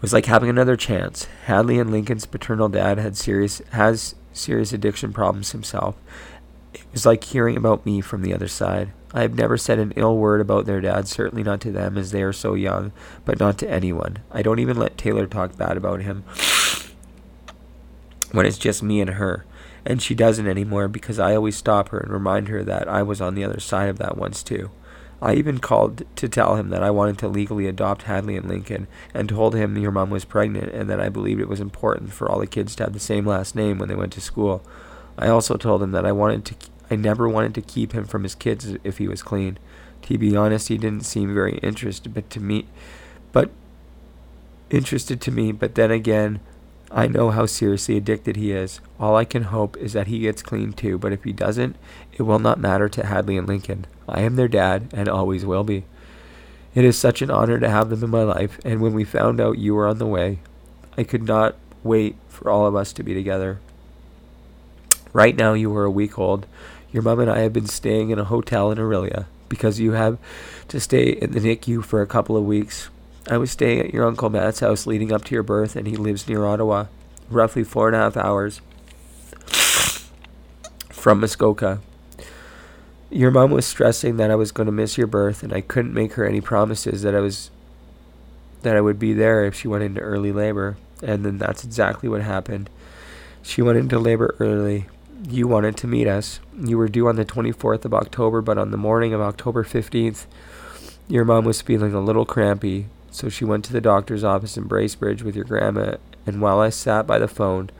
Was like having another chance. Hadley and Lincoln's paternal dad had serious has serious addiction problems himself. It was like hearing about me from the other side. I have never said an ill word about their dad, certainly not to them as they are so young, but not to anyone. I don't even let Taylor talk bad about him when it's just me and her. And she doesn't anymore because I always stop her and remind her that I was on the other side of that once too. I even called to tell him that I wanted to legally adopt Hadley and Lincoln and told him your mom was pregnant and that I believed it was important for all the kids to have the same last name when they went to school. I also told him that I wanted to I never wanted to keep him from his kids if he was clean. To be honest, he didn't seem very interested but to me but interested to me, but then again, I know how seriously addicted he is. All I can hope is that he gets clean too, but if he doesn't, it will not matter to Hadley and Lincoln. I am their dad and always will be. It is such an honor to have them in my life, and when we found out you were on the way, I could not wait for all of us to be together. Right now, you are a week old. Your mom and I have been staying in a hotel in Orillia because you have to stay in the NICU for a couple of weeks. I was staying at your Uncle Matt's house leading up to your birth, and he lives near Ottawa, roughly four and a half hours from Muskoka. Your mom was stressing that I was going to miss your birth, and I couldn't make her any promises that I was that I would be there if she went into early labor. And then that's exactly what happened. She went into labor early. You wanted to meet us. You were due on the 24th of October, but on the morning of October 15th, your mom was feeling a little crampy, so she went to the doctor's office in Bracebridge with your grandma, and while I sat by the phone,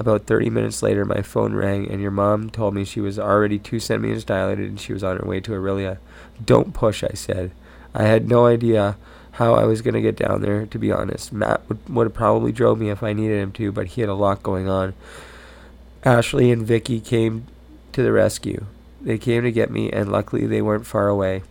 about 30 minutes later, my phone rang, and your mom told me she was already two centimeters dilated and she was on her way to Orillia. Don't push, I said. I had no idea how I was going to get down there, to be honest. Matt would, would have probably drove me if I needed him to, but he had a lot going on. Ashley and Vicky came to the rescue. They came to get me, and luckily they weren't far away.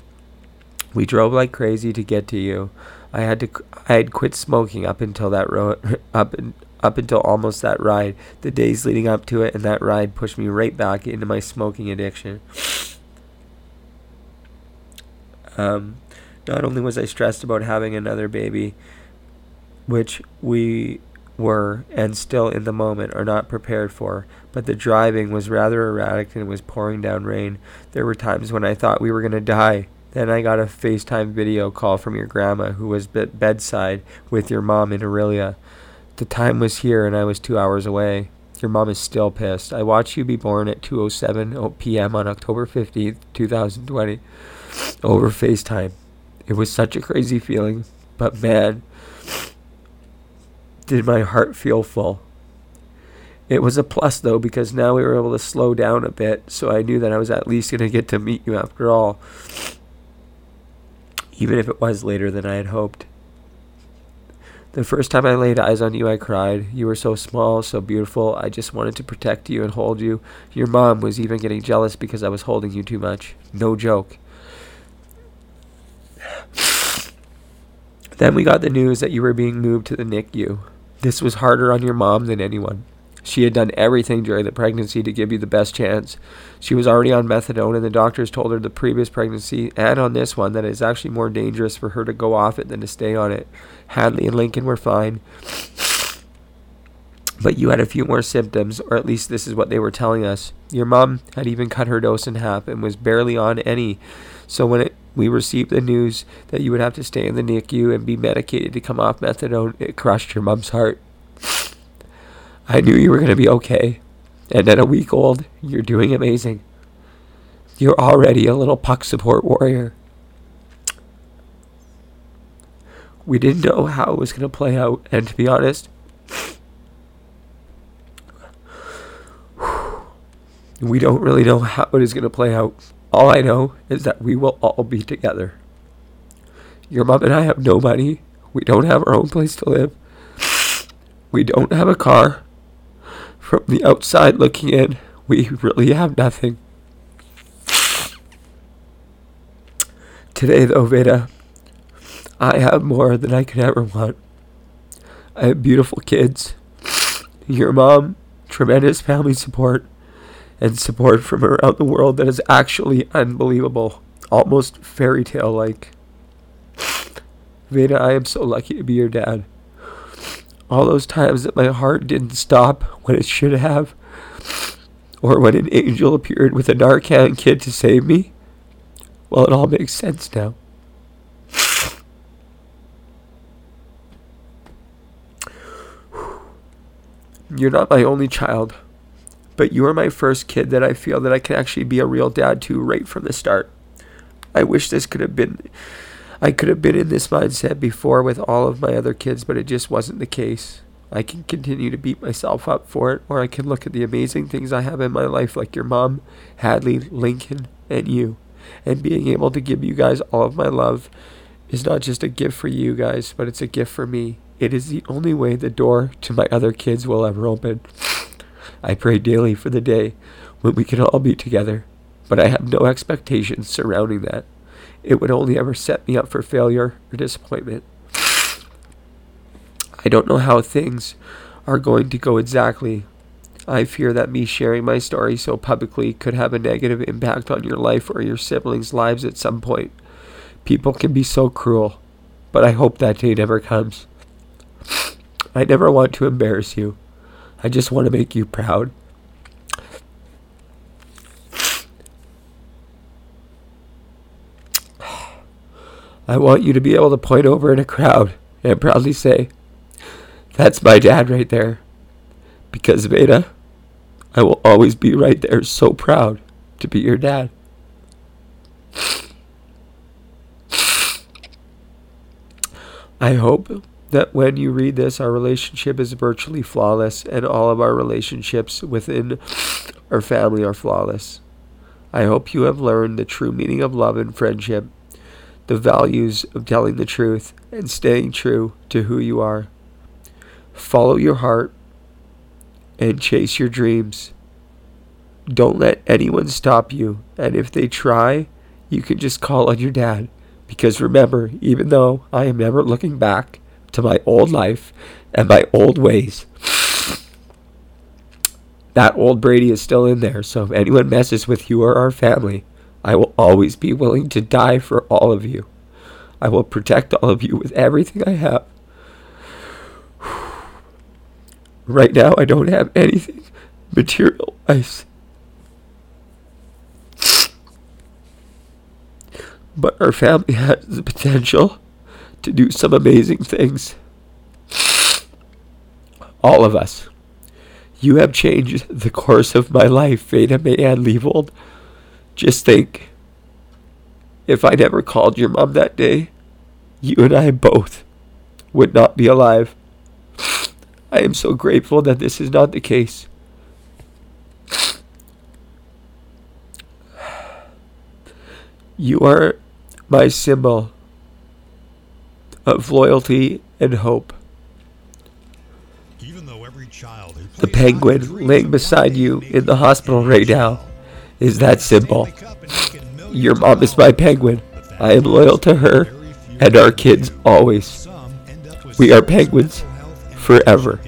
We drove like crazy to get to you. I had to I had quit smoking up until that road up up until almost that ride. The days leading up to it and that ride pushed me right back into my smoking addiction. Um, not only was I stressed about having another baby, which we were and still in the moment are not prepared for, but the driving was rather erratic and it was pouring down rain. There were times when I thought we were going to die. Then I got a FaceTime video call from your grandma who was bedside with your mom in Orillia. The time was here and I was two hours away. Your mom is still pissed. I watched you be born at 2.07 p.m. on October 15th, 2020 over FaceTime. It was such a crazy feeling, but man, did my heart feel full. It was a plus though because now we were able to slow down a bit, so I knew that I was at least going to get to meet you after all even if it was later than I had hoped. The first time I laid eyes on you, I cried. You were so small, so beautiful. I just wanted to protect you and hold you. Your mom was even getting jealous because I was holding you too much. No joke. Then we got the news that you were being moved to the NICU. This was harder on your mom than anyone. She had done everything during the pregnancy to give you the best chance. She was already on methadone, and the doctors told her the previous pregnancy and on this one that it's actually more dangerous for her to go off it than to stay on it. Hadley and Lincoln were fine. But you had a few more symptoms, or at least this is what they were telling us. Your mom had even cut her dose in half and was barely on any. So when it, we received the news that you would have to stay in the NICU and be medicated to come off methadone, it crushed your mom's heart. I knew you were going to be okay. And at a week old, you're doing amazing. You're already a little puck support warrior. We didn't know how it was going to play out, and to be honest, we don't really know how it is going to play out. All I know is that we will all be together. Your mom and I have no money. We don't have our own place to live. We don't have a car. From the outside looking in, we really have nothing. Today, though, Veda, I have more than I could ever want. I have beautiful kids. Your mom, tremendous family support, and support from around the world that is actually unbelievable, almost fairy tale like. Veda, I am so lucky to be your dad. All those times that my heart didn't stop when it should have, or when an angel appeared with a Narcan kid to save me, well, it all makes sense now. You're not my only child, but you are my first kid that I feel that I can actually be a real dad to right from the start. I wish this could have been I could have been in this mindset before with all of my other kids, but it just wasn't the case. I can continue to beat myself up for it, or I can look at the amazing things I have in my life, like your mom, Hadley, Lincoln, and you. And being able to give you guys all of my love is not just a gift for you guys, but it's a gift for me. It is the only way the door to my other kids will ever open. I pray daily for the day when we can all be together, but I have no expectations surrounding that. It would only ever set me up for failure or disappointment. I don't know how things are going to go exactly. I fear that me sharing my story so publicly could have a negative impact on your life or your siblings' lives at some point. People can be so cruel, but I hope that day never comes. I never want to embarrass you. I just want to make you proud. I want you to be able to point over in a crowd and proudly say, That's my dad right there. Because, Veda, I will always be right there, so proud to be your dad. I hope that when you read this, our relationship is virtually flawless, and all of our relationships within our family are flawless. I hope you have learned the true meaning of love and friendship, the values of telling the truth, and staying true to who you are. Follow your heart and chase your dreams. Don't let anyone stop you, and if they try, you can just call on your dad. Because remember, even though I am never looking back, to my old life and my old ways. That old Brady is still in there, so if anyone messes with you or our family, I will always be willing to die for all of you. I will protect all of you with everything I have. Right now, I don't have anything material wise. But our family has the potential to do some amazing things. All of us. You have changed the course of my life, Veda Mayan Leavold. Just think. If I'd never called your mom that day, you and I both would not be alive. I am so grateful that this is not the case. You are my symbol of loyalty and hope. The penguin laying beside you in the hospital right now is that simple. Your mom is my penguin. I am loyal to her and our kids always. We are penguins forever.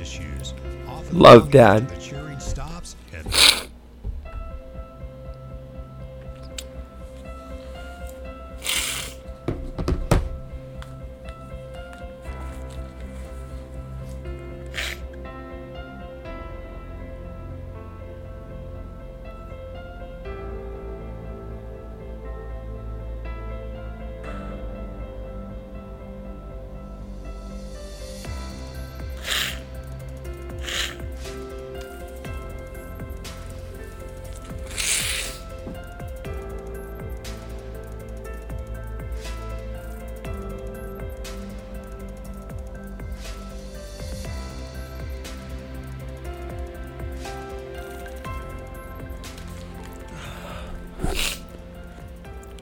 Love, Dad.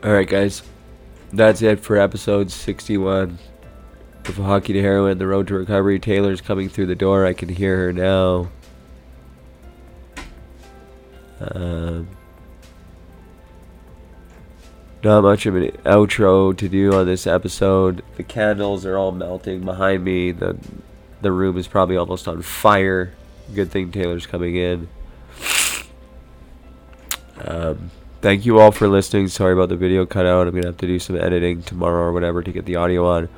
Alright, guys. That's it for episode 61 of Hockey to Heroin, The Road to Recovery. Taylor's coming through the door. I can hear her now. Um, not much of an outro to do on this episode. The candles are all melting behind me. The the room is probably almost on fire. Good thing Taylor's coming in. Um, thank you all for listening. Sorry about the video cutout. I'm gonna have to do some editing tomorrow or whatever to get the audio on.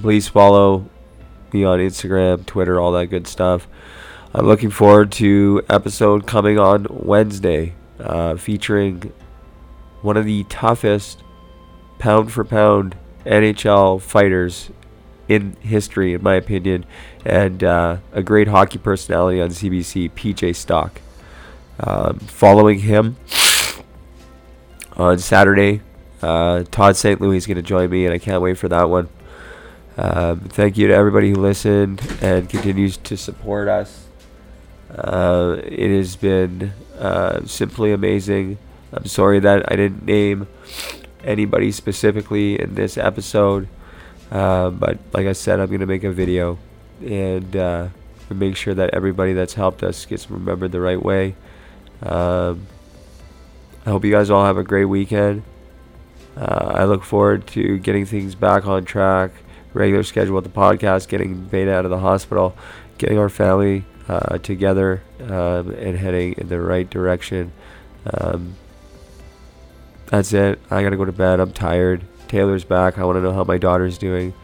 Please follow me on Instagram, Twitter, all that good stuff. I'm looking forward to episode coming on Wednesday, uh, featuring one of the toughest pound for pound NHL fighters in history, in my opinion, and uh, a great hockey personality on CBC, PJ Stock. Um, following him on Saturday, uh, Todd St. Louis is going to join me, and I can't wait for that one. Um, thank you to everybody who listened and continues to support us. Uh, it has been uh, simply amazing. I'm sorry that I didn't name anybody specifically in this episode, uh, but like I said, I'm going to make a video and uh, make sure that everybody that's helped us gets remembered the right way. Um, I hope you guys all have a great weekend. Uh, I look forward to getting things back on track, regular schedule with the podcast, getting Veda out of the hospital, getting our family uh, together, um, and heading in the right direction. Um, that's it. I gotta go to bed. I'm tired. Taylor's back. I want to know how my daughter's doing.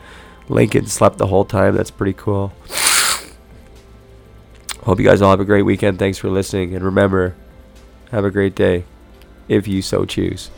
Lincoln slept the whole time. That's pretty cool. Hope you guys all have a great weekend. Thanks for listening. And remember, have a great day if you so choose.